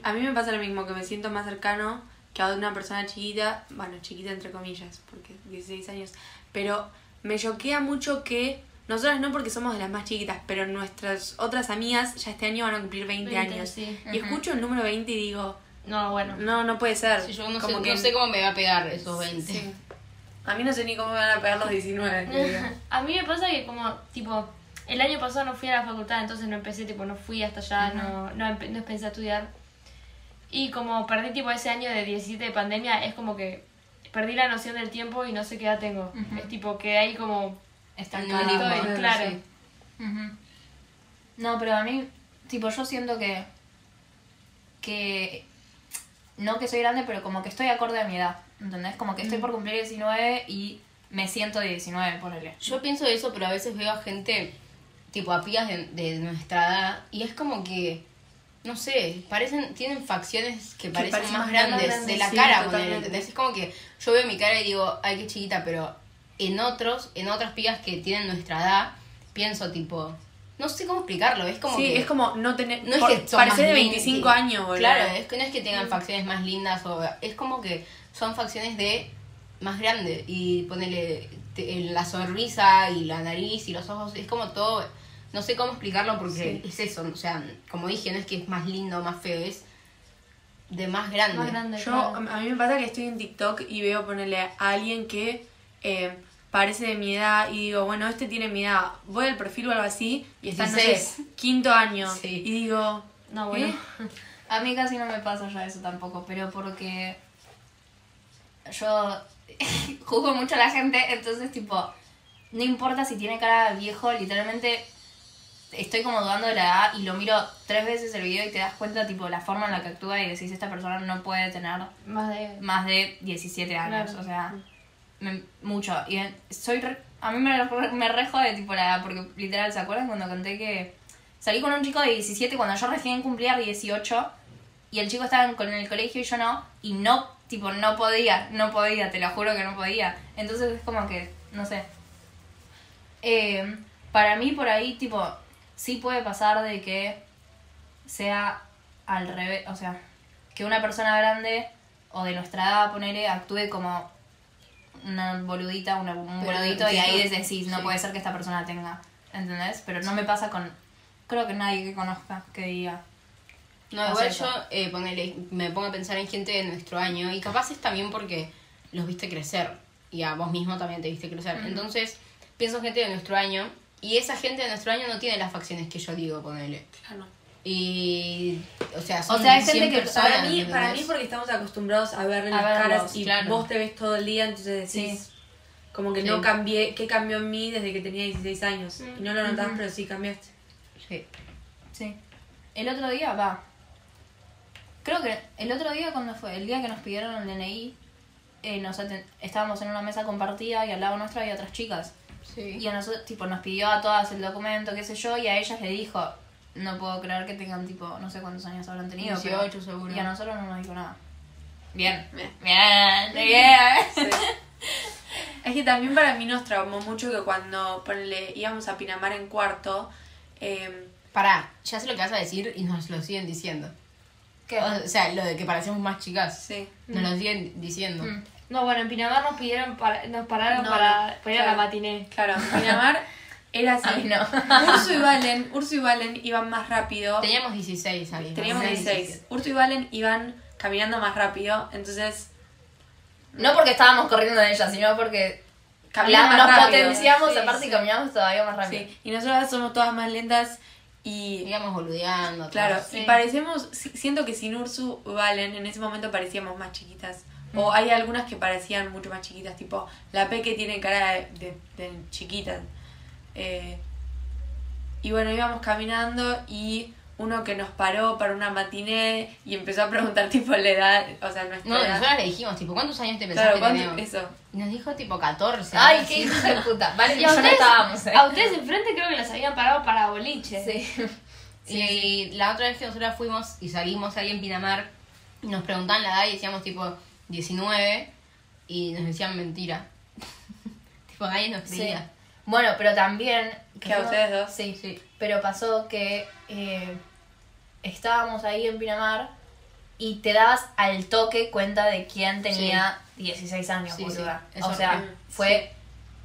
A mí me pasa lo mismo, que me siento más cercano que a una persona chiquita, bueno, chiquita entre comillas, porque 16 años, pero me choquea mucho que nosotras no porque somos de las más chiquitas, pero nuestras otras amigas ya este año van a cumplir 20, 20, años. sí. Y escucho el número 20 y digo, No, bueno. no, no puede ser. Sí, yo no, Como sé, que- no sé cómo me va a pegar esos 20. Sí. A mí no sé ni cómo me van a pegar los 19. te digo. A mí me pasa que como, tipo, el año pasado no fui a la facultad, entonces no empecé, tipo, no fui hasta allá, no, no, empe- no empecé a estudiar. Y como perdí, tipo, ese año de 17 de pandemia, es como que perdí la noción del tiempo y no sé qué edad tengo. Es tipo que hay como... Estoy, claro. Sí. No, pero a mí, tipo, yo siento que. que. No que soy grande, pero como que estoy acorde a mi edad. ¿Entendés? Como que estoy por cumplir 19 y me siento de 19, ponele. Yo pienso eso, pero a veces veo a gente, tipo a pías de, de nuestra edad, y es como que, no sé, parecen, tienen facciones que parecen parecen más más grandes, grandes, de la sí, cara, ¿entendés? Es como que yo veo mi cara y digo, ay, qué chiquita, pero en otros, en otras pías que tienen nuestra edad, pienso tipo, no sé cómo explicarlo, es como sí, que... es como no tener. No es que son parecer más de lin- 25 que- años, boludo. Claro, es que no es que tengan facciones más lindas o es como que son facciones de más grande y ponerle la sonrisa y la nariz y los ojos, es como todo, no sé cómo explicarlo porque es eso, o sea, como dije, no es que es más lindo o más feo, es de más grande. Más grande. Yo, claro. a mí me pasa que estoy en TikTok y veo ponerle a alguien que eh, parece de mi edad y digo, bueno, este tiene mi edad. Voy al perfil o algo así y está, no sé, 16. quinto año. Sí. Y digo, No, bueno. ¿eh? A mí casi no me pasa ya eso tampoco, pero porque yo juzgo mucho a la gente, entonces tipo, no importa si tiene cara de viejo, literalmente estoy como dudando de la edad y lo miro tres veces el video y te das cuenta tipo la forma en la que actúa y decís esta persona no puede tener Más de... más de 17 años, Claro. o sea, me- mucho. Y soy re- a mí me, me rejo de tipo la edad, porque literal, ¿se acuerdan cuando conté que salí con un chico de 17 cuando yo recién cumplía 18 y el chico estaba en el colegio y yo no, y no, tipo, no podía, no podía, te lo juro que no podía. Entonces es como que, no sé. Eh, para mí por ahí, tipo, sí puede pasar de que sea al revés, o sea, que una persona grande o de nuestra edad, ponele, actúe como una boludita, una- un Pero boludito y ahí entiendo, decís, no sí. puede ser que esta persona tenga, ¿entendés? Pero no me pasa con, creo que nadie que conozca que diga. No, igual eso. yo eh, ponele, me pongo a pensar en gente de nuestro año y capaz es también porque los viste crecer y a vos mismo también te viste crecer. Entonces pienso en gente de nuestro año y esa gente de nuestro año no tiene las facciones que yo digo, ponele. Claro. Y, o sea, son sea, hay gente 100 que personas, Para mí, para mí porque estamos acostumbrados a verle A las verlos, caras y claro. vos te ves todo el día, entonces decís, Sí. como que Sí. no cambié, ¿qué cambió en mí desde que tenía 16 años? Y no lo notabas, Ujú. pero sí cambiaste. Sí. Sí. El otro día, va. Creo que el otro día, cuando fue? El día que nos pidieron el DNI, eh, nos estábamos en una mesa compartida y al lado nuestra había otras chicas. Sí. Y a nosotros, tipo, nos pidió a todas el documento, qué sé yo, y a ellas le dijo, no puedo creer que tengan, tipo, no sé cuántos años habrán tenido. pero- 18 seguro. Y a nosotros no nos dijo nada. Bien. Bien. Bien, bien. Sí. Es que también para mí nos traumó mucho que cuando ponele, íbamos a Pinamar en cuarto, eh, Pará, ya sé lo que vas a decir y nos lo siguen diciendo. ¿Qué? O sea, lo de que parecemos más chicas. sí. Nos lo siguen diciendo. Mm. No, bueno, en Pinamar nos pidieron para, nos pararon No, para, para ir a la claro. matiné. Claro, Pinamar era así. No. Urso y Valen, Urso y Valen iban más rápido. Teníamos 16 ahí. Teníamos ¿no? 16. Urso y Valen iban caminando más rápido, entonces No porque estábamos corriendo de ellas, sino porque Caminaban la- más nos rápido. potenciamos Sí, aparte sí. y caminamos todavía más rápido. Sí, y nosotras somos todas más lentas y Íbamos boludeando. claro, y parecemos, si- siento que sin Ursu Valen en ese momento parecíamos más chiquitas. O hay algunas que parecían mucho más chiquitas, tipo la P que tiene cara de, de- de chiquita. Eh, y bueno, íbamos caminando y uno que nos paró para una matiné y empezó a preguntar tipo la edad, o sea, nuestra No, edad. nosotros le dijimos, tipo, ¿cuántos años te pensás Claro, que eso. Y nos dijo, tipo, 14. Ay, qué así. hijos de puta. Vale, Y no estábamos, eh. a ustedes enfrente creo que las habían parado para boliche. Sí. Y la otra vez que nosotros fuimos y salimos ahí en Pinamar, y nos preguntaban la edad y decíamos, tipo, 19, y nos decían mentira. tipo, nadie nos Sí. creía. Bueno, pero también... ¿Que a ustedes dos? Sí, sí. Pero pasó que eh, estábamos ahí en Pinamar y te dabas al toque cuenta de quién tenía 16 años, Sí, sí. O sea, fue...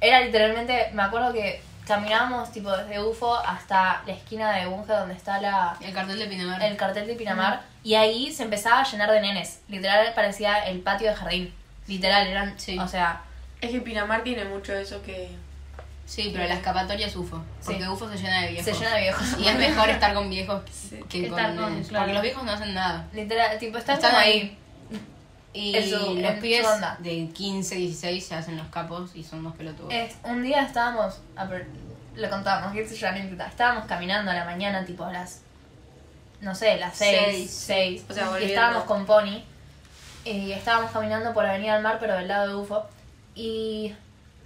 Era literalmente... Me acuerdo que caminábamos tipo desde UFO hasta la esquina de Bunge donde está la... El cartel de Pinamar. el cartel de Pinamar y ahí se empezaba a llenar de nenes. Literal parecía el patio de jardín. Literal, eran, Sí. o sea, Es que Pinamar tiene mucho eso que... Sí, pero la escapatoria es UFO. Porque Sí. UFO se llena de viejos. se llena de viejos. Y es mejor estar con viejos Sí. que con estar con- nenes. claro. Porque los viejos no hacen nada. Literal, tipo, están, Están como ahí. ahí. Y los en pibes su onda. de 15, 16 se hacen los capos y son dos pelotudos. Es- un día estábamos, lo contábamos, que anécdota. Estábamos caminando a la mañana, tipo a las, no sé, las 6, Seis. 6. O sea, y volviendo. estábamos con Pony. Y estábamos caminando por Avenida del Mar, pero del lado de UFO. Y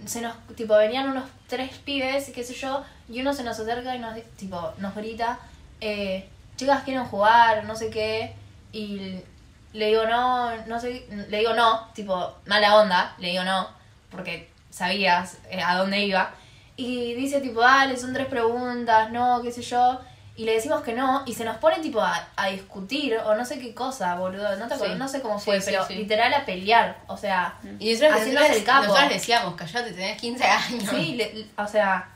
se nos, tipo, venían unos tres pibes, qué sé yo, y uno se nos acerca y nos, di- tipo, nos grita, eh, chicas quieren jugar, no sé qué, y le digo no, no sé, le digo no, tipo, mala onda, le digo no, porque sabías eh, a dónde iba, y dice tipo, dale, son tres preguntas, no, qué sé yo, y le decimos que no, y se nos pone tipo a, a discutir, o no sé qué cosa, boludo, no, te Sí. no sé cómo fue, sí, pero sí. literal a pelear, o sea... Y nosotros, el capo. nosotros decíamos, callate, tenés 15 años. Sí, le- o sea,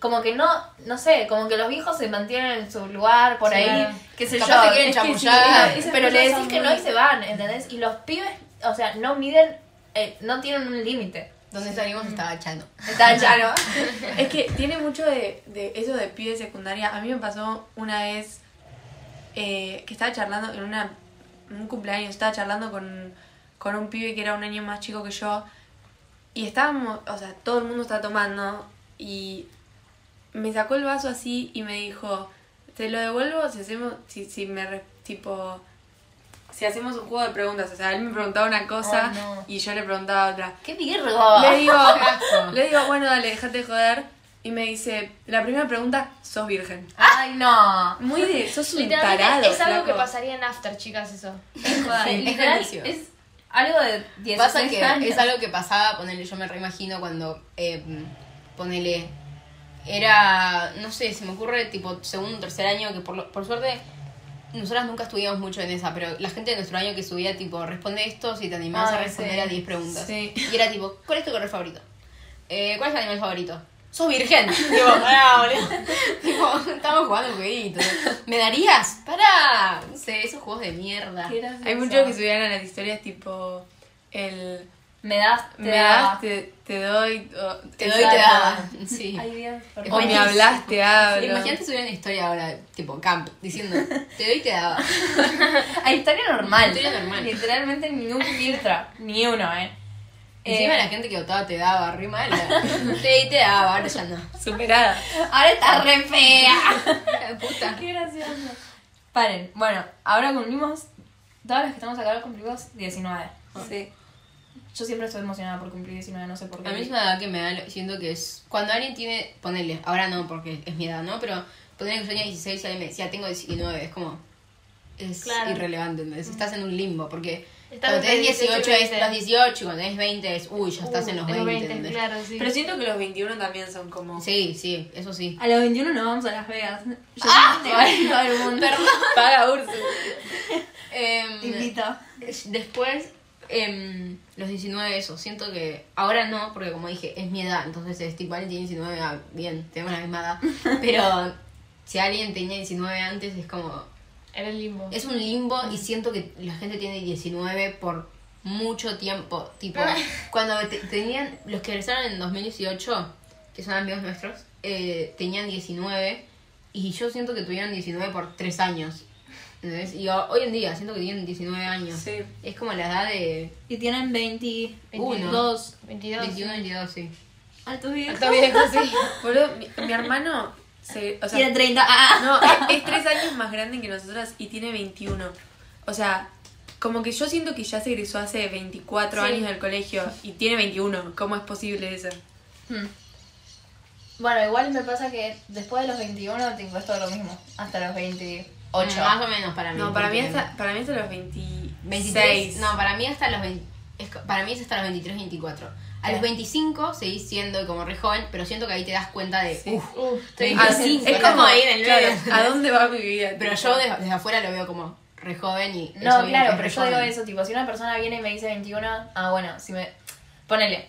como que no, no sé, como que los viejos se mantienen en su lugar por Sí, ahí, qué sé Capaz yo. te quieren sí, chamullar. Esas pero le decís que no y se van, ¿entendés? Y los pibes, o sea, no miden, eh, no tienen un límite. Donde salimos estaba echando. Está ya, ¿no? Es que tiene mucho de, de eso de pibe secundaria. A mí me pasó una vez eh, que estaba charlando en, una, un cumpleaños, estaba charlando con, con un pibe que era un año más chico que yo. Y estábamos, o sea, todo el mundo está tomando. Y me sacó el vaso así y me dijo, te lo devuelvo si hacemos, si, si me, re- tipo, si hacemos un juego de preguntas. O sea, él me preguntaba una cosa no. y yo le preguntaba otra. ¡Qué virgo! Le digo, le digo, bueno, dale, déjate de joder. Y me dice, la primera pregunta, sos virgen. ¡Ay, no! Muy de, sos un tarado. es algo que pasaría en After, chicas, eso. Es joda. Sí. Literal, buenísimo. es algo de 16 Pasa que años. es algo que pasaba, ponele, yo me reimagino cuando, eh, ponele, era, no sé, se me ocurre tipo segundo, tercer año, que por, lo- por suerte nosotras nunca estudiamos mucho en esa, pero la gente de nuestro año que subía tipo, responde esto si te animás a responder sí. a 10 preguntas. Sí. Y era tipo, ¿cuál es tu color favorito? Eh, ¿Cuál es tu animal favorito? ¡Sos virgen! Digo, pará, boludo. tipo, estamos jugando un jueguito. ¿Me darías? ¡Pará! No sé, esos juegos de mierda. ¿Qué era Hay muchos que subían a las historias tipo, el, Me das, te me da- das, te, te doy, o, Te doy y te da. Sí. Ay, Dios, por o me hablas, te hablo. Imagínate subir una historia ahora, tipo camp, diciendo, te doy y te daba. A historia normal. Historia normal. Literalmente ningún filtro. Ni uno, ¿eh? Encima Eh, la gente que votaba te daba re mal. Sí, te daba, ahora ya no. Superada. Ahora está re fea. Puta. Qué gracioso. Paren, bueno, ahora cumplimos. Todas las que estamos acá cumplimos 19. Sí. Yo siempre estoy emocionada por cumplir 19, no sé por qué. A mí es una edad que me da, siento que es, cuando alguien tiene, ponele, ahora no porque es mi edad, ¿no? Pero ponele que yo tenía 16 y alguien me decía, tengo 19, es como, es Claro. irrelevante, ¿entendés? Estás en un limbo, porque Estás cuando tenés entre 18 18 y es los 18 y cuando tenés 20 es, uy, ya estás Uh, en los 20, ¿entendés? claro, sí. Pero siento que los 21 también son como. Sí, sí, eso sí. A los 21 nos vamos a Las Vegas. Yo Ah, te voy a todo el mundo. Paga Ursu. Em, Te invito. Después, em, los 19, eso. Siento que ahora no, porque como dije, es mi edad. Entonces, es tipo, alguien tiene 19, ah, bien, tenemos la misma edad. Pero si alguien tenía 19 antes, es como. Era el limbo. Es un limbo y siento que la gente tiene 19 por mucho tiempo. Tipo, cuando te- tenían. Los que regresaron en 2018, que son amigos nuestros, eh, tenían 19. Y yo siento que tuvieron 19 por 3 años. ¿Entendés? Y ho- hoy en día siento que tienen 19 años. Sí. Es como la edad de Y tienen 21. 22. 22. 21, 22, sí. Altos viejos. Está bien, sí. Boludo, mi, mi hermano. Se, o sea, Tiene 30. Ah. No, es, es tres años más grande que nosotras y tiene 21. O sea, como que yo siento que ya se egresó hace 24 Sí. años del colegio y tiene 21. ¿Cómo es posible eso? Hmm. Bueno, igual me pasa que después de los 21 tipo, es todo lo mismo. Hasta los 28. Más o menos para mí. No, para mí hasta, para mí hasta los 26. 23. No, para mí hasta los 20 es para mí es hasta los 23, 24. A los 25 seguís siendo como re joven, pero siento que ahí te das cuenta de, Sí. uff, Uf, Ah, 25, es estamos como ahí en el claro, medio. ¿A dónde va mi vida? Pero Tipo, yo desde, desde afuera lo veo como re joven y... No, claro, es pero yo digo eso, tipo, si una persona viene y me dice 21, ah, bueno, si me... Ponele.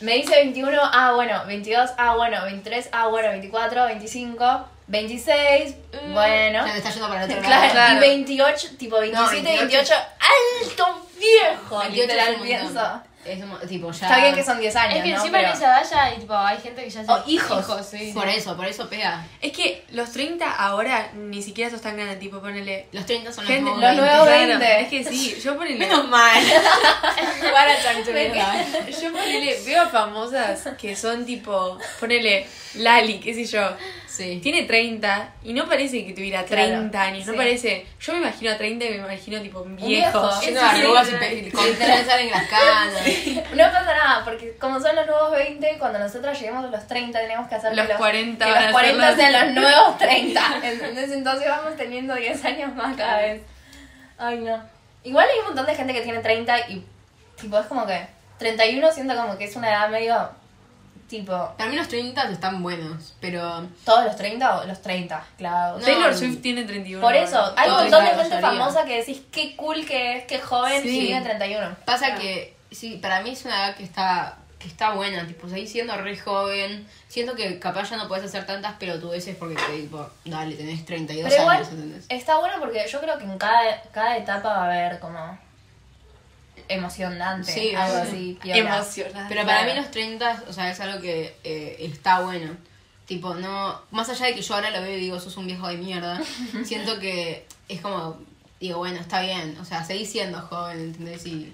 Me dice 21, ah, bueno, 22, ah, bueno, 23, ah, bueno, 24, 25, 26, bueno. Ya te está yendo para el otro Claro, lado. Claro. y 28, tipo 27, 28. 28, alto viejo, 28 literal es pienso. Es tipo ya... Está bien que son 10 años, Es que ¿no? encima Pero- en esa edad ya hay, tipo, hay gente que ya se O hijos. sí. Por eso, por eso pega. Es que los 30 ahora ni siquiera sos tan grande, tipo, ponele. Los 30 son los Gente, nuevos los 20. nuevos Claro, 20. Es que sí, yo ponele. Menos mal. Para chanchuleta. Yo ponele, veo a famosas que son tipo, ponele, Lali, qué sé yo. Sí. Tiene 30 y no parece que tuviera Claro, 30 años, no sí. parece. Yo me imagino a 30 y me imagino tipo un viejo. viejo. Lleno de arrugas y con en las canas. No pasa nada, porque como son los nuevos 20, cuando nosotros lleguemos a los 30 tenemos que hacer Los que 40 que los a 40 ser los- sean los nuevos 30. ¿Entendés? Entonces vamos teniendo 10 años más cada vez. Ay, no. Igual hay un montón de gente que tiene 30 y tipo es como que 31 siento como que es una edad medio tipo Para mí los 30 están buenos, pero... todos los 30 o los 30 clavados. No, Taylor Swift tiene 31. Por eso, hay un montón de gente famosa que decís qué cool que es, qué joven Sí. y tiene 31. Pasa que, sí, para mí es una edad que está, que está buena, tipo, seguís siendo re joven. Siento que capaz ya no puedes hacer tantas pelotudeces porque, te, tipo, dale, tenés 32 Pero igual años, ¿entendés? está bueno porque yo creo que en cada, cada etapa va a haber como emocionante, Sí, algo sí. así. piola. Emocionante. Pero para mí los 30, o sea, es algo que eh, está bueno. Tipo, no... Más allá de que yo ahora lo veo y digo, sos un viejo de mierda, siento que es como... Digo, bueno, está bien. O sea, seguís siendo joven, ¿entendés? Y,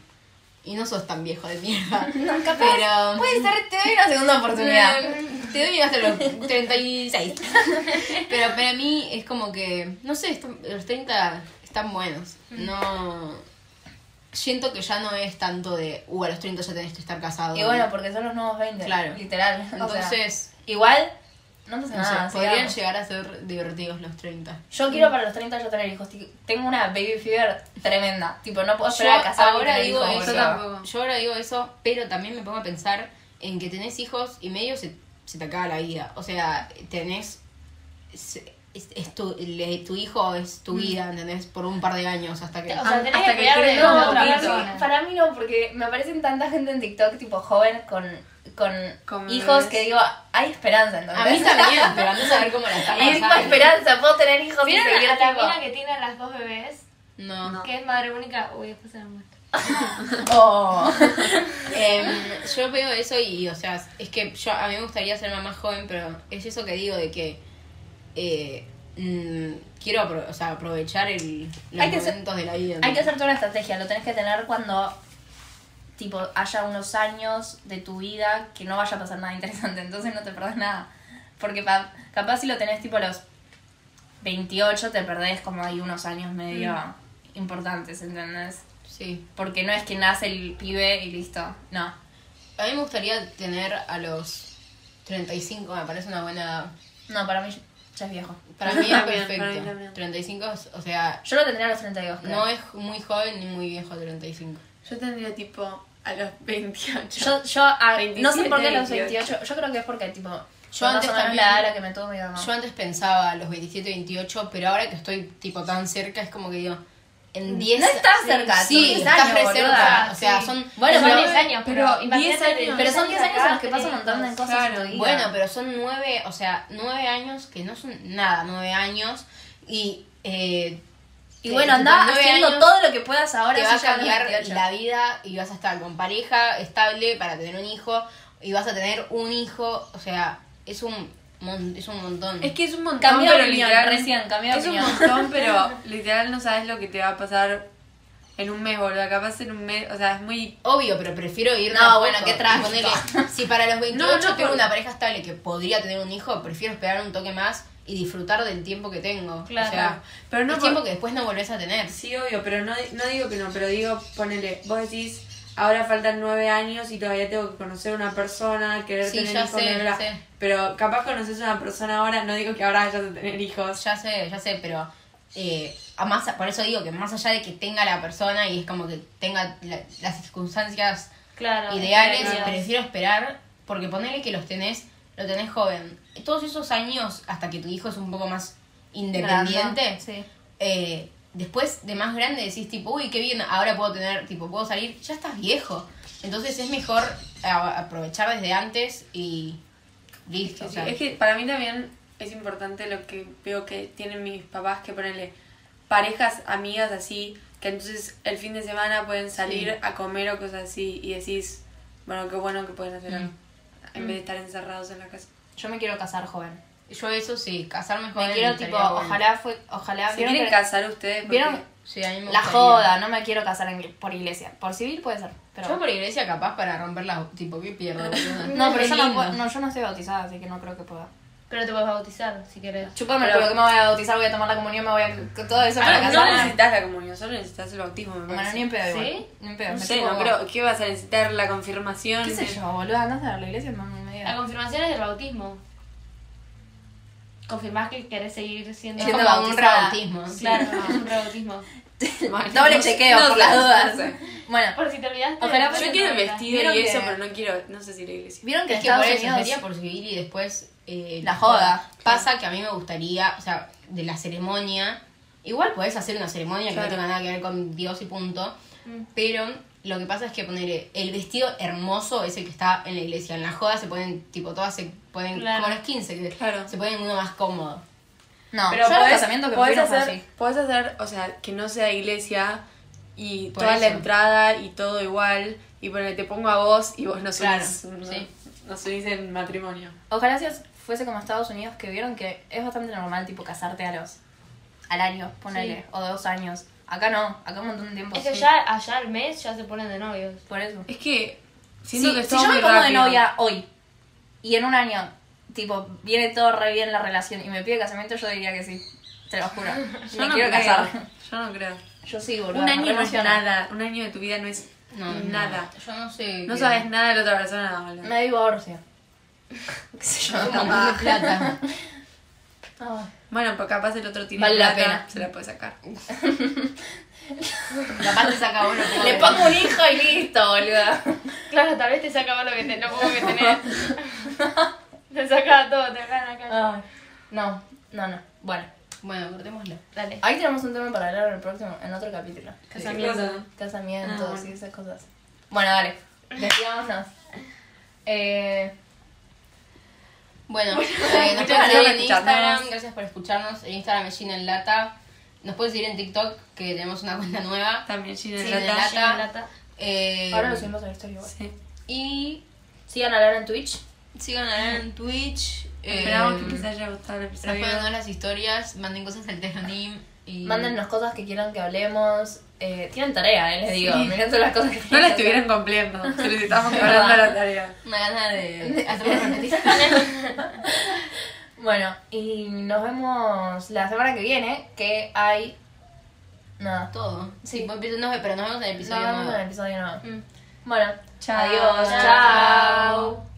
y no sos tan viejo de mierda. No, capaz, Pero... Puede ser, te doy una segunda oportunidad. Te doy hasta los 36. Pero para mí es como que, no sé, los 30 están buenos. No. Siento que ya no es tanto de, uh, a los 30 ya tenés que estar casado. Y bueno, porque son los nuevos 20. Claro. Literal. O sea, Entonces, igual, no no sé, nada. podrían sigamos. llegar a ser divertidos los 30. Yo quiero para los 30 yo tener hijos. Tengo una baby fever tremenda. Tipo, no puedo Yo esperar a casarme ahora digo hijos. eso, Yo tampoco. yo ahora digo eso, pero también me pongo a pensar en que tenés hijos y medio se, se te acaba la vida. O sea, tenés. Es, es tu, le- tu hijo es tu vida, ¿entendés? Por un par de años hasta que. O sea, tenés Hasta que que No, para mí, para mí no, porque me aparecen tanta gente en TikTok, tipo joven, con, con, Con hijos bebés. que digo, hay esperanza, ¿entendés? A mí también, pero a saber cómo la están Hay misma pasando. esperanza, puedo tener hijos y ¿Vieron seguir a la tipo- mina que tiene las dos bebés? No. No. Que es madre única. Uy, después se la muestro. Oh. Em, yo veo eso y, o sea, es que yo a mí me gustaría ser mamá joven, pero es eso que digo de que eh, mm, quiero apro- o sea, aprovechar el, los Hay que ser- momentos de la vida. Hay que hacerte una estrategia, lo tenés que tener cuando tipo, haya unos años de tu vida que no vaya a pasar nada interesante, entonces no te perdés nada. Porque pa- capaz si lo tenés tipo a los 28 te perdés como hay unos años medio importantes, ¿entendés? Sí. Porque no es que nace el pibe y listo, no. A mí me gustaría tener a los 35, me parece una buena. No, para mí ya es viejo. Para mí es También, perfecto. para mí también. 35, es- o sea, Yo lo tendría a los 32, creo. no es muy joven ni muy viejo 35. Yo tendría tipo a los 28. Yo, yo a- no sé 27, por qué a los 28. 28. Yo creo que es porque, tipo, Yo antes también- la edad a la que me tuvo mi mamá. Yo antes pensaba a los 27, 28, pero ahora que estoy tipo tan cerca es como que digo, en 10 No estás cerca, Sí, son 10 estás años, re boluda, cerca. O sea, sí. son Bueno, son pero- 10 años, pero, pero 10 años. Pero son 10 años en los que pasan un montón de cosas en Claro. tu vida. Bueno, pero son 9, o sea, 9 años que no son nada, 9 años y eh, Y que, bueno, anda haciendo todo lo que puedas ahora. te va a cambiar 28. la vida y vas a estar con pareja estable para tener un hijo y vas a tener un hijo, o sea, es un mon- es un montón. Es que es un montón, Cambió de pero opinión, literal. recién, cambió de es un opinión. montón, pero literal no sabes lo que te va a pasar en un mes, boludo. Capaz en un mes, o sea, es muy. Obvio, pero prefiero ir No, bueno, poco. qué. Ponele, si para los 28 No, no, tengo por- una pareja estable que podría tener un hijo, prefiero esperar un toque más y disfrutar del tiempo que tengo. Claro. O sea, Pero no es por- tiempo que después no volvés a tener. Sí, obvio, pero no, no digo que no, pero digo, ponele, vos decís, ahora faltan nueve años y todavía tengo que conocer a una persona, querer Sí, tener ya hijos, sé, bla, bla, bla. sé. Pero capaz conoces a una persona ahora, no digo que ahora vayas a tener hijos. Ya sé, ya sé, pero eh, a más, por eso digo que más allá de que tenga la persona y es como que tenga la- las circunstancias Claro. ideales, claro. prefiero esperar porque ponele que los tenés, lo tenés joven. Todos esos años hasta que tu hijo es un poco más independiente, Grande, Sí. eh, después de más grande decís tipo, uy, qué bien, ahora puedo tener, tipo, puedo salir, ya estás viejo. Entonces es mejor a- aprovechar desde antes y listo. Sí, sí. Es que para mí también es importante lo que veo que tienen mis papás, que ponerle parejas, amigas así, que entonces el fin de semana pueden salir Sí. a comer o cosas así y decís, bueno, qué bueno que pueden hacer Mm. algo, en vez de estar encerrados en la casa. Yo me quiero casar joven. Yo eso sí, casarme joven. Me quiero, tipo, bueno. ojalá fue, ojalá. ¿Se ¿vieron quieren que- casar ustedes? Porque- ¿Vieron? Sí, a mí me La joda, no me quiero casar en- por iglesia. Por civil puede ser, pero... Yo por iglesia capaz para romper la... Tipo, ¿qué pierdo? No, pero yo no, no, yo no estoy bautizada, así que no creo que pueda. Pero te puedes bautizar si querés. Chupame Pero- pero que me voy a bautizar, voy a tomar la comunión, me voy a... Todo eso Ah, para no casarme. necesitas la comunión, solo necesitas el bautismo, me Bueno, ni en pedo igual. ¿Sí? Ni en pedo. No sé, no creo. ¿Qué vas a necesitar? ¿La confirmación? ¿Qué sé yo, boludo? Andás a la iglesia me La confirmación es del bautismo. Confirmás que querés seguir siendo... Como un rebautismo. Claro, es un rebautismo. Bueno, Doble chequeo, no por las dudas. Bueno, Por si te olvidaste. Ojalá Yo quiero el vestido ¿Vieron y eso, que- pero no quiero, no sé si la iglesia. vieron que Es que Estados eso Unidos... sería por civil y después eh, La joda. Pasa que a mí me gustaría, o sea, de la ceremonia, igual podés hacer una ceremonia que Claro. no tenga nada que ver con Dios y punto, Mm. pero lo que pasa es que poner el vestido hermoso es el que está en la iglesia. En la joda se ponen, tipo, todas se ponen Claro. como los 15, que Claro. se ponen uno más cómodo. No, Pero yo podés, que podés no hacer, así. podés hacer, o sea, que no sea iglesia y Por toda la entrada y todo igual y bueno, te pongo a vos y vos nos Claro, unís, no, sí. en matrimonio. Ojalá si fuese como Estados Unidos, que vieron que es bastante normal, tipo, casarte a los... al año, ponele, Sí. o dos años. Acá no, acá un montón de tiempo. Es que sí. ya allá al mes ya se ponen de novios. Por eso. Es que siento Si, que si yo me pongo de novia hoy y en un año, tipo, viene todo re bien la relación y me pide casamiento, yo diría que sí. Te lo juro. Yo me no quiero creo, casar. Yo no creo. Yo sí, boludo. Un año no es nada, un año de tu vida no es No, no, nada. yo no sé. No sabes nada de la otra persona, boludo. Me divorcio. ¿Qué sé yo? Plata. Ay. Bueno, pero capaz el otro tiene Vale la pena. se la puede sacar. Capaz te saca uno. Le pongo un hijo y listo, boludo. Claro, tal vez te saca más lo que te, lo poco que tenés. te saca todo, te dejan acá. Ay. No, no, no. Bueno, Bueno, cortémoslo. Dale. ahí tenemos un tema para hablar en el próximo, en otro capítulo. Casamiento. Casamientos Ah, bueno. y esas cosas. Bueno, dale. Despidámonos. Eh, Bueno, eh, nos pueden gracias seguir por en Instagram, escucharnos. gracias por escucharnos. En Instagram es Gina en Lata. Nos pueden seguir en TikTok, que tenemos una cuenta nueva. También Gina Sí, Lata. de lata. Eh, ahora lo subimos a la historia igual. Sí. Y Sigan a Lara en Twitch. sigan a Lara en Twitch. eh, Esperamos que les haya gustado el episodio. Respóndanos las historias, manden cosas al Telonim. Y- Mándennos cosas que quieran que hablemos. Eh, tienen tarea, eh, les digo. Sí. Miren todas las cosas que No la que hacer. estuvieran cumpliendo. Les estamos cobrando la tarea. Una gana de repetir. Bueno, y nos vemos la semana que viene, que hay... Nada. Todo. Sí. Sí, pues, no, pero nos vemos en el episodio Nos vemos nuevo. en el episodio nuevo. Mm. Bueno, Chao. adiós. Chao. Chao.